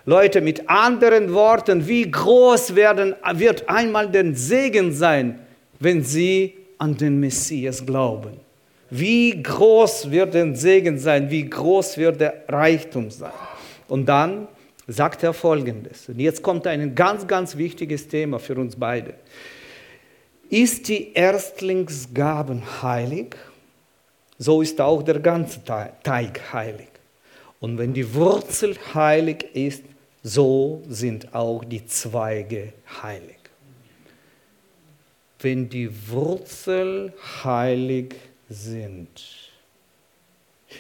Leute, mit anderen Worten, wie groß werden, wird einmal der Segen sein, wenn sie an den Messias glauben? Wie groß wird der Segen sein? Wie groß wird der Reichtum sein? Und dann sagt er Folgendes. Und jetzt kommt ein ganz, ganz wichtiges Thema für uns beide. Ist die Erstlingsgaben heilig, so ist auch der ganze Teig heilig. Und wenn die Wurzel heilig ist, so sind auch die Zweige heilig. Wenn die Wurzel heilig sind.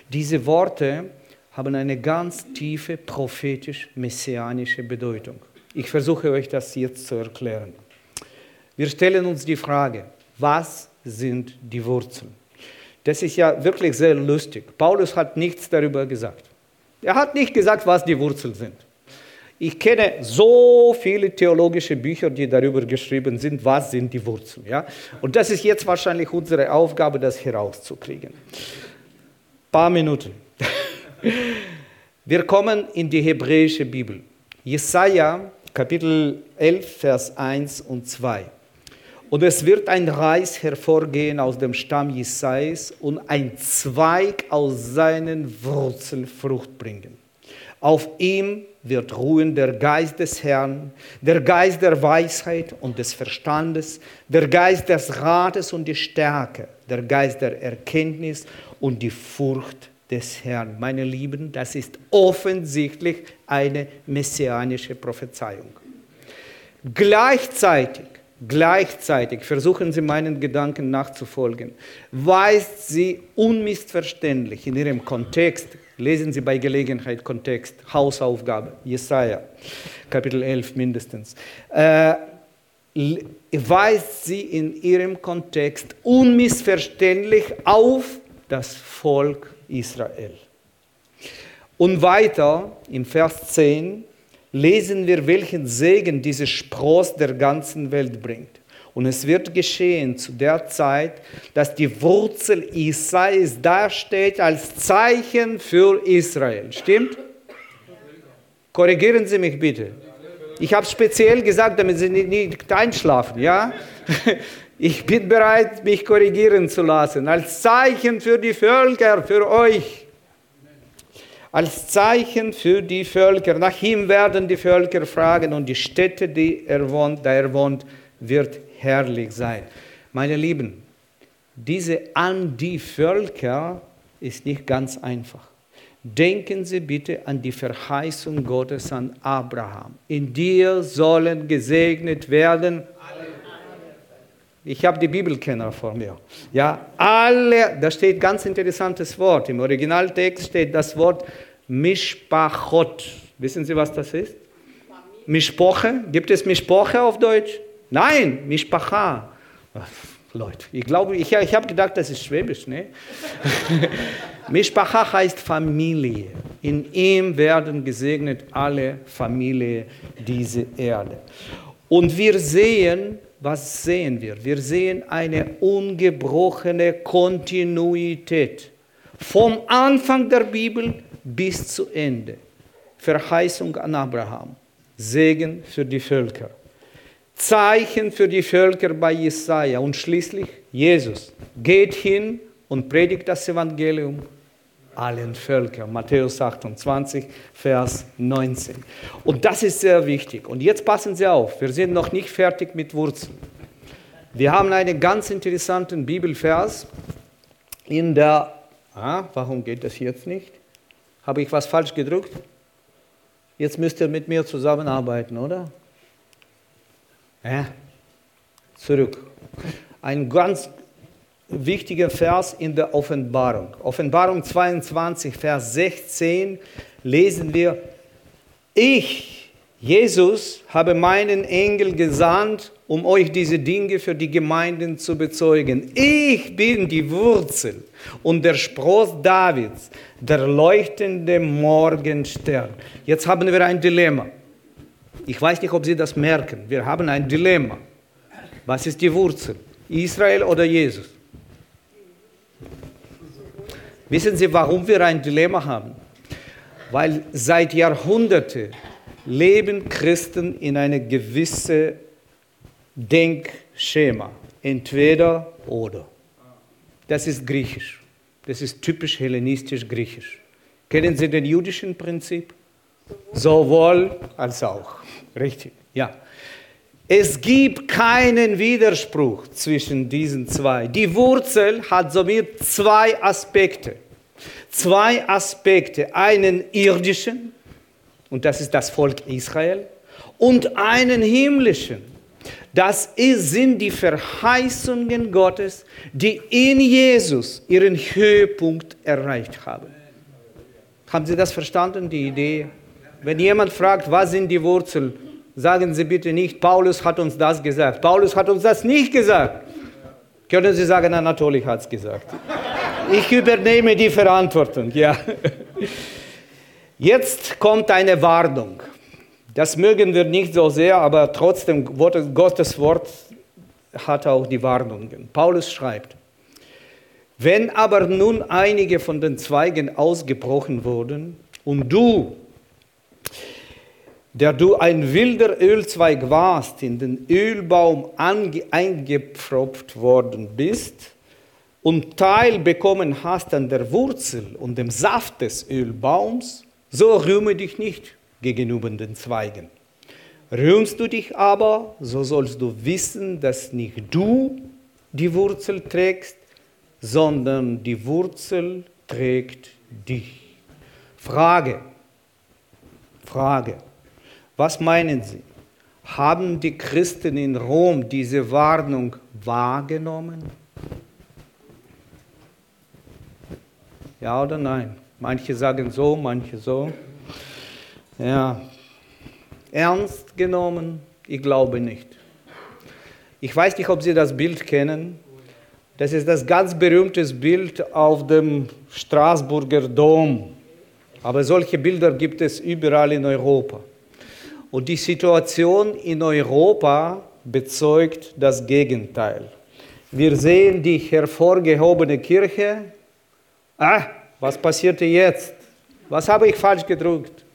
Diese Worte haben eine ganz tiefe prophetisch-messianische Bedeutung. Ich versuche euch das jetzt zu erklären. Wir stellen uns die Frage, was sind die Wurzeln? Das ist ja wirklich sehr lustig. Paulus hat nichts darüber gesagt. Er hat nicht gesagt, was die Wurzeln sind. Ich kenne so viele theologische Bücher, die darüber geschrieben sind, was sind die Wurzeln. Ja? Und das ist jetzt wahrscheinlich unsere Aufgabe, das herauszukriegen. Ein paar Minuten. Wir kommen in die hebräische Bibel. Jesaja, Kapitel 11, Vers 1 und 2. Und es wird ein Reis hervorgehen aus dem Stamm Jesais und ein Zweig aus seinen Wurzeln Frucht bringen. Auf ihm wird ruhen der Geist des Herrn, der Geist der Weisheit und des Verstandes, der Geist des Rates und der Stärke, der Geist der Erkenntnis und die Furcht des Herrn. Meine Lieben, das ist offensichtlich eine messianische Prophezeiung. Gleichzeitig, gleichzeitig, versuchen Sie meinen Gedanken nachzufolgen, weist sie unmissverständlich in ihrem Kontext, lesen Sie bei Gelegenheit Kontext, Hausaufgabe, Jesaja, Kapitel 11 mindestens, äh, weist sie in ihrem Kontext unmissverständlich auf das Volk Israel. Und weiter im Vers 10 lesen wir, welchen Segen dieser Spross der ganzen Welt bringt. Und es wird geschehen zu der Zeit, dass die Wurzel Isais dasteht als Zeichen für Israel. Stimmt? Korrigieren Sie mich bitte. Ich habe speziell gesagt, damit Sie nicht einschlafen, ja? [LAUGHS] Ich bin bereit, mich korrigieren zu lassen, als Zeichen für die Völker, für euch. Als Zeichen für die Völker. Nach ihm werden die Völker fragen und die Städte, die er wohnt, da er wohnt, wird herrlich sein. Meine Lieben, diese an die Völker ist nicht ganz einfach. Denken Sie bitte an die Verheißung Gottes an Abraham. In dir sollen gesegnet werden. Ich habe die Bibelkenner vor mir. Ja, alle, da steht ganz interessantes Wort. Im Originaltext steht das Wort Mishpachot. Wissen Sie, was das ist? Mishpoche? Gibt es Mishpoche auf Deutsch? Nein, Mishpacha. [LAUGHS] Leute, ich glaube, ich, ich habe gedacht, das ist Schwäbisch. Ne? [LAUGHS] Mishpacha heißt Familie. In ihm werden gesegnet alle Familien dieser Erde. Und wir sehen, was sehen wir? Wir sehen eine ungebrochene Kontinuität. Vom Anfang der Bibel bis zu Ende. Verheißung an Abraham. Segen für die Völker. Zeichen für die Völker bei Jesaja und schließlich Jesus. Geht hin und predigt das Evangelium allen Völkern. Matthäus 28, Vers 19. Und das ist sehr wichtig. Und jetzt passen Sie auf, wir sind noch nicht fertig mit Wurzeln. Wir haben einen ganz interessanten Bibelvers in der, ah, warum geht das jetzt nicht? Habe ich was falsch gedrückt? Jetzt müsst ihr mit mir zusammenarbeiten, oder? Ja. Zurück. Ein ganz wichtiger Vers in der Offenbarung. Offenbarung 22, Vers 16 lesen wir, ich, Jesus, habe meinen Engel gesandt, um euch diese Dinge für die Gemeinden zu bezeugen. Ich bin die Wurzel und der Spross Davids, der leuchtende Morgenstern. Jetzt haben wir ein Dilemma. Ich weiß nicht, ob Sie das merken. Wir haben ein Dilemma. Was ist die Wurzel? Israel oder Jesus? Wissen Sie, warum wir ein Dilemma haben? Weil seit Jahrhunderten leben Christen in einem gewissen Denkschema. Entweder oder. Das ist griechisch. Das ist typisch hellenistisch-griechisch. Kennen Sie den jüdischen Prinzip? Sowohl als auch. Richtig, ja. Es gibt keinen Widerspruch zwischen diesen zwei. Die Wurzel hat somit zwei Aspekte. Zwei Aspekte, einen irdischen, und das ist das Volk Israel, und einen himmlischen. Das sind die Verheißungen Gottes, die in Jesus ihren Höhepunkt erreicht haben. Haben Sie das verstanden, die Idee? Wenn jemand fragt, was sind die Wurzeln, sagen Sie bitte nicht, Paulus hat uns das gesagt. Paulus hat uns das nicht gesagt. Können Sie sagen, Anatoli hat es gesagt. Ich übernehme die Verantwortung, ja. Jetzt kommt eine Warnung. Das mögen wir nicht so sehr, aber trotzdem, Gottes Wort hat auch die Warnungen. Paulus schreibt, wenn aber nun einige von den Zweigen ausgebrochen wurden und du, der du ein wilder Ölzweig warst, in den Ölbaum eingepfropft worden bist und Teil bekommen hast an der Wurzel und dem Saft des Ölbaums, so rühme dich nicht gegenüber den Zweigen. Rühmst du dich aber, so sollst du wissen, dass nicht du die Wurzel trägst, sondern die Wurzel trägt dich. Frage, Frage. Was meinen Sie? Haben die Christen in Rom diese Warnung wahrgenommen? Ja oder nein? Manche sagen so, manche so. Ja. Ernst genommen? Ich glaube nicht. Ich weiß nicht, ob Sie das Bild kennen. Das ist das ganz berühmte Bild auf dem Straßburger Dom. Aber solche Bilder gibt es überall in Europa. Und die Situation in Europa bezeugt das Gegenteil. Wir sehen die hervorgehobene Kirche. Ah, was passierte jetzt? Was habe ich falsch gedruckt?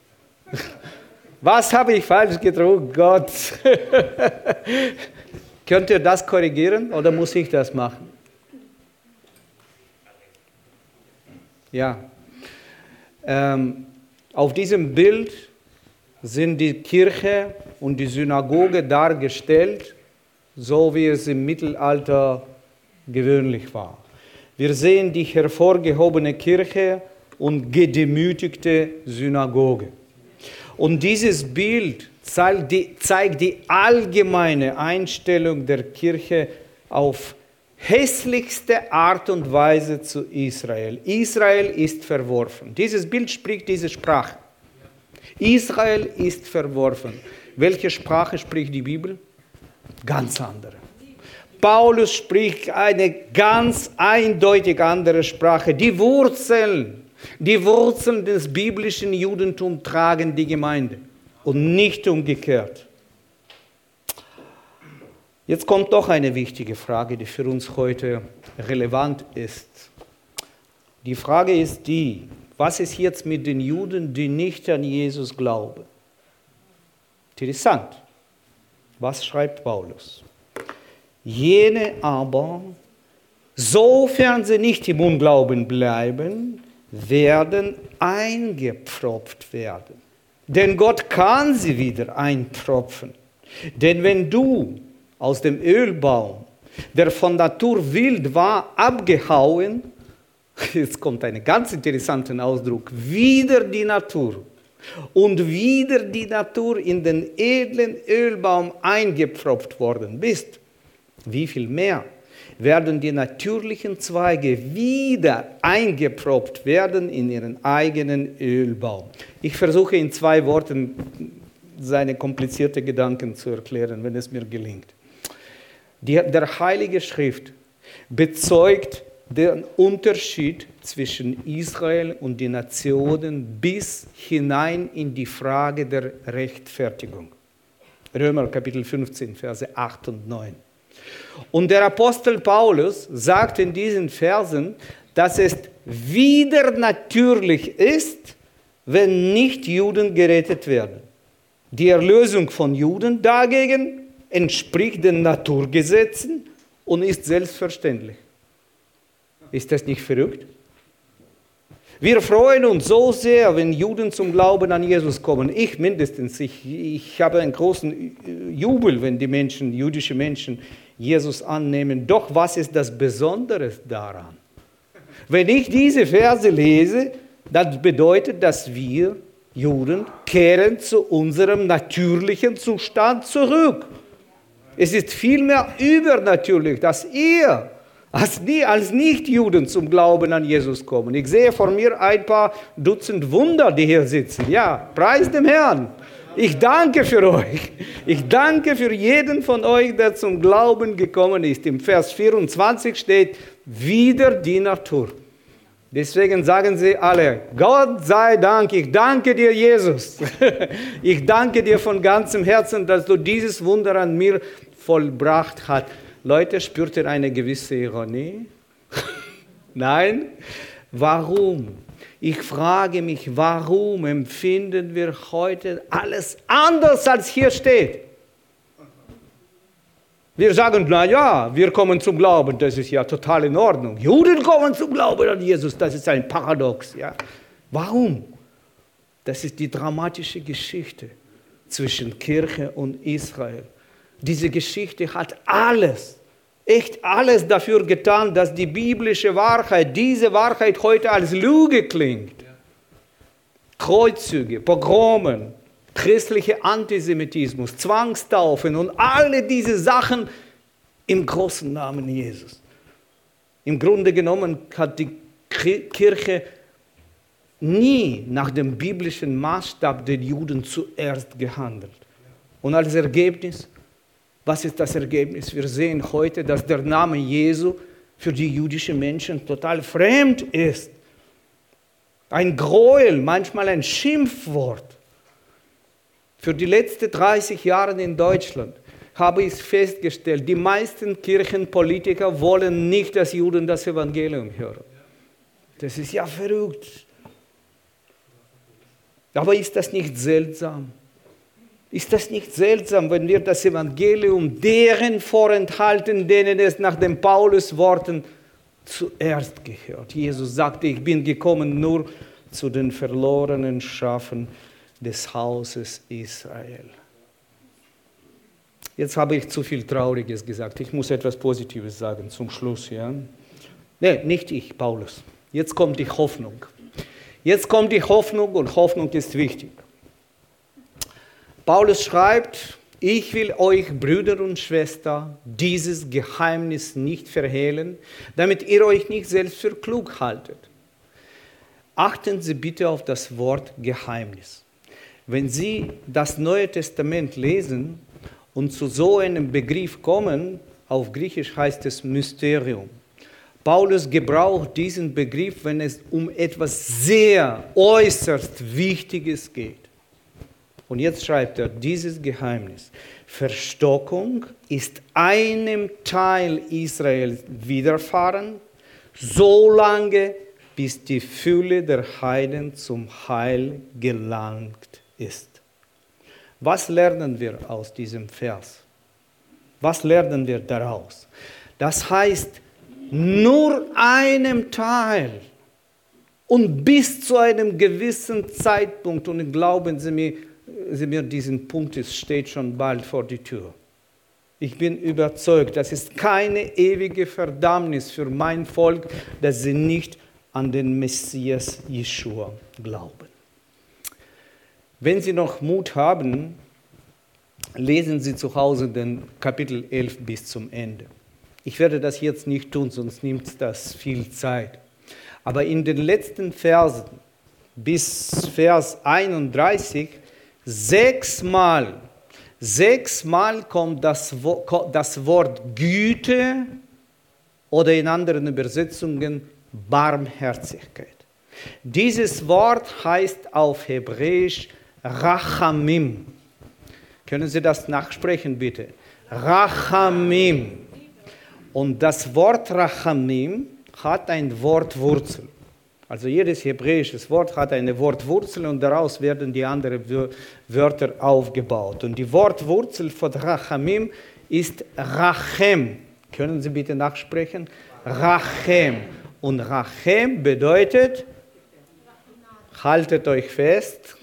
Was habe ich falsch gedruckt? Gott. [LAUGHS] Könnt ihr das korrigieren oder muss ich das machen? Ja. Ähm, Auf diesem Bild sind die Kirche und die Synagoge dargestellt, so wie es im Mittelalter gewöhnlich war. Wir sehen die hervorgehobene Kirche und gedemütigte Synagoge. Und dieses Bild zeigt die, zeigt die allgemeine Einstellung der Kirche auf hässlichste Art und Weise zu Israel. Israel ist verworfen. Dieses Bild spricht diese Sprache. Israel ist verworfen. Welche Sprache spricht die Bibel? Ganz andere. Paulus spricht eine ganz eindeutig andere Sprache. Die Wurzeln, die Wurzeln des biblischen Judentums tragen die Gemeinde und nicht umgekehrt. Jetzt kommt doch eine wichtige Frage, die für uns heute relevant ist. Die Frage ist die, was ist jetzt mit den Juden, die nicht an Jesus glauben? Interessant. Was schreibt Paulus? Jene aber, sofern sie nicht im Unglauben bleiben, werden eingepfropft werden. Denn Gott kann sie wieder einpfropfen. Denn wenn du aus dem Ölbaum, der von Natur wild war, abgehauen, [LAUGHS] jetzt kommt ein ganz interessanter Ausdruck, wieder die Natur und wieder die Natur in den edlen Ölbaum eingepfropft worden bist, wie viel mehr werden die natürlichen Zweige wieder eingepfropft werden in ihren eigenen Ölbaum. Ich versuche in zwei Worten seine komplizierten Gedanken zu erklären, wenn es mir gelingt. Die, der Heilige Schrift bezeugt den Unterschied zwischen Israel und den Nationen bis hinein in die Frage der Rechtfertigung. Römer Kapitel 15, Verse 8 und 9. Und der Apostel Paulus sagt in diesen Versen, dass es wieder natürlich ist, wenn nicht Juden gerettet werden. Die Erlösung von Juden dagegen entspricht den Naturgesetzen und ist selbstverständlich. Ist das nicht verrückt? Wir freuen uns so sehr, wenn Juden zum Glauben an Jesus kommen. Ich mindestens. Ich, ich habe einen großen Jubel, wenn die Menschen, jüdische Menschen, Jesus annehmen. Doch was ist das Besondere daran? Wenn ich diese Verse lese, das bedeutet, dass wir Juden kehren zu unserem natürlichen Zustand zurück. Es ist vielmehr übernatürlich, dass ihr als, als Nichtjuden zum Glauben an Jesus kommen. Ich sehe vor mir ein paar Dutzend Wunder, die hier sitzen. Ja, preis dem Herrn. Ich danke für euch. Ich danke für jeden von euch, der zum Glauben gekommen ist. Im Vers 24 steht, wieder die Natur. Deswegen sagen sie alle, Gott sei Dank, ich danke dir, Jesus. [LAUGHS] Ich danke dir von ganzem Herzen, dass du dieses Wunder an mir vollbracht hast. Leute, spürt ihr eine gewisse Ironie? [LAUGHS] Nein? Warum? Ich frage mich, warum empfinden wir heute alles anders, als hier steht? Wir sagen, na ja, wir kommen zum Glauben, das ist ja total in Ordnung. Juden kommen zum Glauben an Jesus, das ist ein Paradox. Ja. Warum? Das ist die dramatische Geschichte zwischen Kirche und Israel. Diese Geschichte hat alles, echt alles dafür getan, dass die biblische Wahrheit, diese Wahrheit heute als Lüge klingt. Kreuzzüge, Pogromen, christlicher Antisemitismus, Zwangstaufen und alle diese Sachen im großen Namen Jesus. Im Grunde genommen hat die Kirche nie nach dem biblischen Maßstab der Juden zuerst gehandelt. Und als Ergebnis, was ist das Ergebnis? Wir sehen heute, dass der Name Jesu für die jüdischen Menschen total fremd ist. Ein Gräuel, manchmal ein Schimpfwort. Für die letzten 30 Jahre in Deutschland habe ich festgestellt, die meisten Kirchenpolitiker wollen nicht, dass Juden das Evangelium hören. Das ist ja verrückt. Aber ist das nicht seltsam? Ist das nicht seltsam, wenn wir das Evangelium deren vorenthalten, denen es nach den Paulus Worten zuerst gehört? Jesus sagte, ich bin gekommen nur zu den verlorenen Schafen des Hauses Israel. Jetzt habe ich zu viel Trauriges gesagt. Ich muss etwas Positives sagen zum Schluss. Ja? Nee, nicht ich, Paulus. Jetzt kommt die Hoffnung. Jetzt kommt die Hoffnung und Hoffnung ist wichtig. Paulus schreibt, ich will euch, Brüder und Schwestern, dieses Geheimnis nicht verhehlen, damit ihr euch nicht selbst für klug haltet. Achten Sie bitte auf das Wort Geheimnis. Wenn Sie das Neue Testament lesen und zu so einem Begriff kommen, auf Griechisch heißt es Mysterium. Paulus gebraucht diesen Begriff, wenn es um etwas sehr äußerst Wichtiges geht. Und jetzt schreibt er dieses Geheimnis. Verstockung ist einem Teil Israels widerfahren, solange bis die Fülle der Heiden zum Heil gelangt ist. Was lernen wir aus diesem Vers? Was lernen wir daraus? Das heißt, nur einem Teil und bis zu einem gewissen Zeitpunkt, und glauben Sie mir, Sie mir diesen Punkt es steht schon bald vor die Tür. Ich bin überzeugt, das ist keine ewige Verdammnis für mein Volk, dass sie nicht an den Messias Jeschua glauben. Wenn Sie noch Mut haben, lesen Sie zu Hause den Kapitel 11 bis zum Ende. Ich werde das jetzt nicht tun, sonst nimmt das viel Zeit. Aber in den letzten Versen bis Vers 31 Sechsmal, sechsmal kommt das, das Wort Güte oder in anderen Übersetzungen Barmherzigkeit. Dieses Wort heißt auf Hebräisch Rachamim. Können Sie das nachsprechen, bitte? Rachamim. Und das Wort Rachamim hat ein Wortwurzel. Also jedes hebräische Wort hat eine Wortwurzel und daraus werden die anderen Wörter aufgebaut. Und die Wortwurzel von Rachamim ist Rachem. Können Sie bitte nachsprechen? Rachem. Und Rachem bedeutet, haltet euch fest,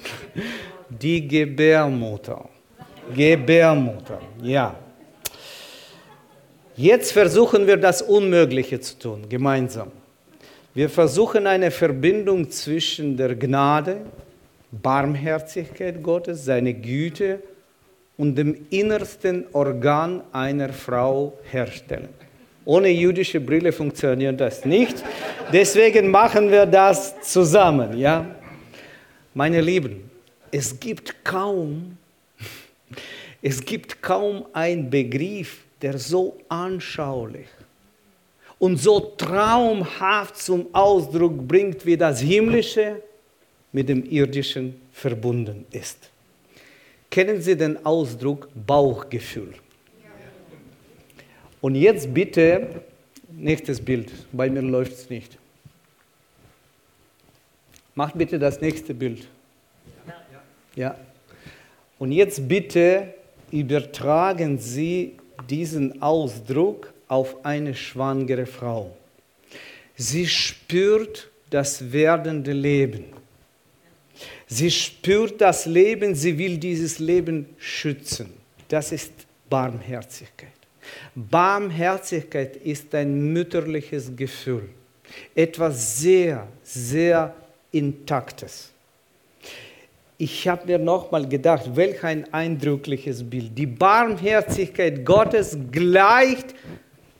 [LAUGHS] die Gebärmutter. Gebärmutter, ja. Jetzt versuchen wir das Unmögliche zu tun, gemeinsam. Wir versuchen eine Verbindung zwischen der Gnade, Barmherzigkeit Gottes, seine Güte und dem innersten Organ einer Frau herstellen. Ohne jüdische Brille funktioniert das nicht. Deswegen machen wir das zusammen. Ja? Meine Lieben, es gibt kaum, es gibt kaum einen Begriff, der so anschaulich und so traumhaft zum Ausdruck bringt, wie das Himmlische mit dem Irdischen verbunden ist. Kennen Sie den Ausdruck Bauchgefühl? Und jetzt bitte, nächstes Bild, bei mir läuft es nicht. Macht bitte das nächste Bild. Ja. Und jetzt bitte übertragen Sie diesen Ausdruck auf eine schwangere Frau. Sie spürt das werdende Leben. Sie spürt das Leben, sie will dieses Leben schützen. Das ist Barmherzigkeit. Barmherzigkeit ist ein mütterliches Gefühl, etwas sehr, sehr Intaktes. Ich habe mir nochmal gedacht, welch ein eindrückliches Bild. Die Barmherzigkeit Gottes gleicht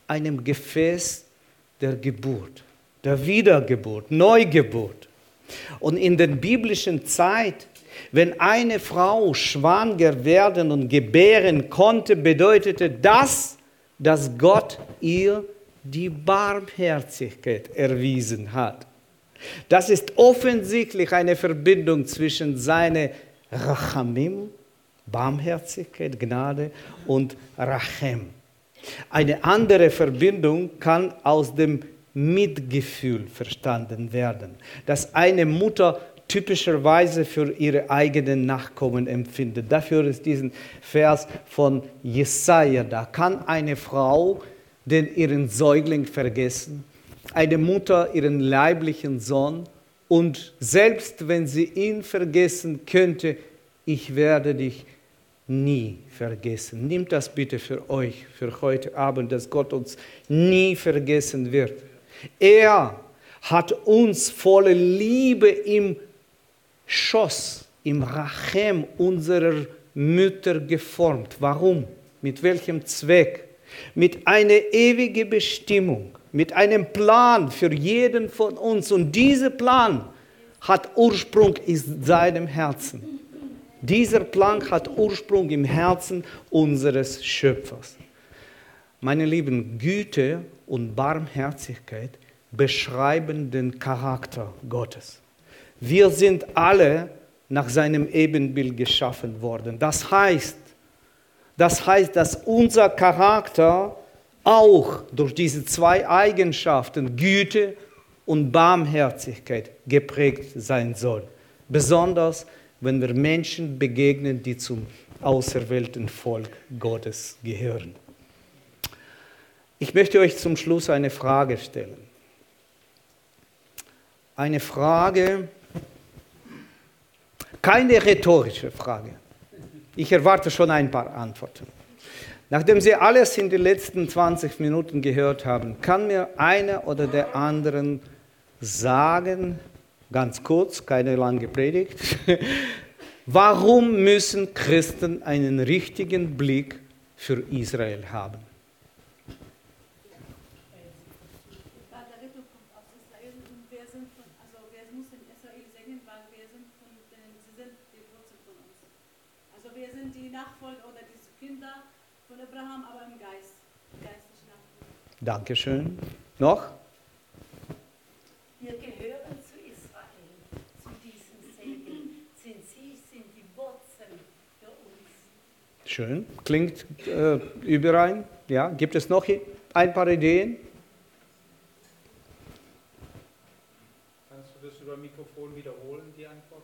einem Gefäß der Geburt, der Wiedergeburt, Neugeburt. Und in der biblischen Zeit, wenn eine Frau schwanger werden und gebären konnte, bedeutete das, dass Gott ihr die Barmherzigkeit erwiesen hat. Das ist offensichtlich eine Verbindung zwischen seiner Rachamim, Barmherzigkeit, Gnade und Rachem. Eine andere Verbindung kann aus dem Mitgefühl verstanden werden, das eine Mutter typischerweise für ihre eigenen Nachkommen empfindet. Dafür ist diesen Vers von Jesaja da. Kann eine Frau den ihren Säugling vergessen? Eine Mutter ihren leiblichen Sohn? Und selbst wenn sie ihn vergessen könnte, ich werde dich nie vergessen. Nimmt das bitte für euch, für heute Abend, dass Gott uns nie vergessen wird. Er hat uns volle Liebe im Schoß, im Rachem unserer Mütter geformt. Warum? Mit welchem Zweck? Mit einer ewigen Bestimmung, mit einem Plan für jeden von uns. Und dieser Plan hat Ursprung in seinem Herzen. Dieser Plan hat Ursprung im Herzen unseres Schöpfers. Meine Lieben, Güte und Barmherzigkeit beschreiben den Charakter Gottes. Wir sind alle nach seinem Ebenbild geschaffen worden. Das heißt, das heißt, dass unser Charakter auch durch diese zwei Eigenschaften, Güte und Barmherzigkeit, geprägt sein soll. Besonders wenn wir Menschen begegnen, die zum auserwählten Volk Gottes gehören. Ich möchte euch zum Schluss eine Frage stellen. Eine Frage, keine rhetorische Frage. Ich erwarte schon ein paar Antworten. Nachdem Sie alles in den letzten 20 Minuten gehört haben, kann mir einer oder der anderen sagen, ganz kurz, keine lange Predigt, [LAUGHS] warum müssen Christen einen richtigen Blick für Israel haben? Dankeschön. Noch? Wir gehören zu Israel, zu diesem Segen. Sind Sie, sind die Wurzeln für uns. Schön. Klingt äh, überein. Ja. Gibt es noch ein paar Ideen? Kannst du das über Mikrofon wiederholen, die Antwort?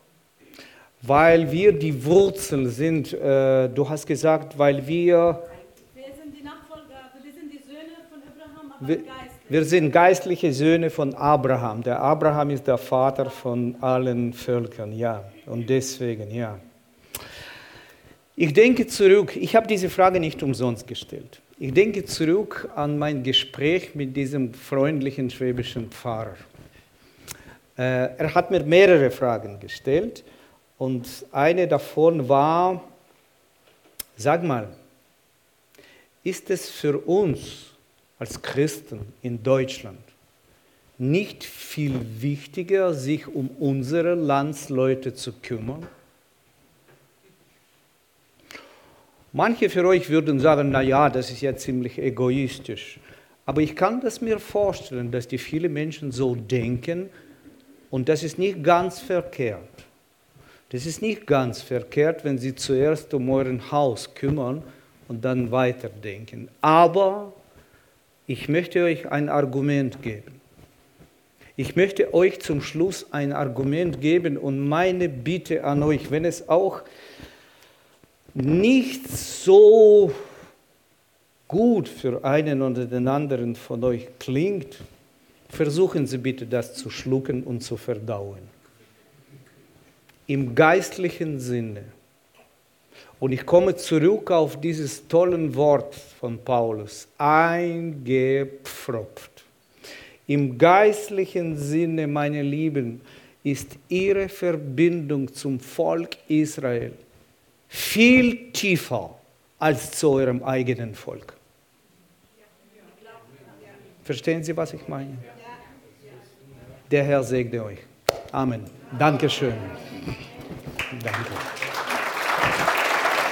Weil wir die Wurzel sind. Äh, du hast gesagt, weil wir wir, wir sind geistliche Söhne von Abraham. Der Abraham ist der Vater von allen Völkern, ja. Und deswegen, ja. Ich denke zurück, ich habe diese Frage nicht umsonst gestellt. Ich denke zurück an mein Gespräch mit diesem freundlichen schwäbischen Pfarrer. Äh, er hat mir mehrere Fragen gestellt und eine davon war, sag mal, ist es für uns als Christen in Deutschland nicht viel wichtiger, sich um unsere Landsleute zu kümmern? Manche für euch würden sagen, na ja, das ist ja ziemlich egoistisch. Aber ich kann das mir vorstellen, dass die viele Menschen so denken und das ist nicht ganz verkehrt. Das ist nicht ganz verkehrt, wenn sie zuerst um euren Haus kümmern und dann weiterdenken. Aber ich möchte euch ein Argument geben. Ich möchte euch zum Schluss ein Argument geben und meine Bitte an euch, wenn es auch nicht so gut für einen oder den anderen von euch klingt, versuchen Sie bitte das zu schlucken und zu verdauen. Im geistlichen Sinne und ich komme zurück auf dieses tolle Wort von Paulus, eingepfropft. Im geistlichen Sinne, meine Lieben, ist ihre Verbindung zum Volk Israel viel tiefer als zu eurem eigenen Volk. Verstehen Sie, was ich meine? Der Herr segne euch. Amen. Dankeschön. Danke.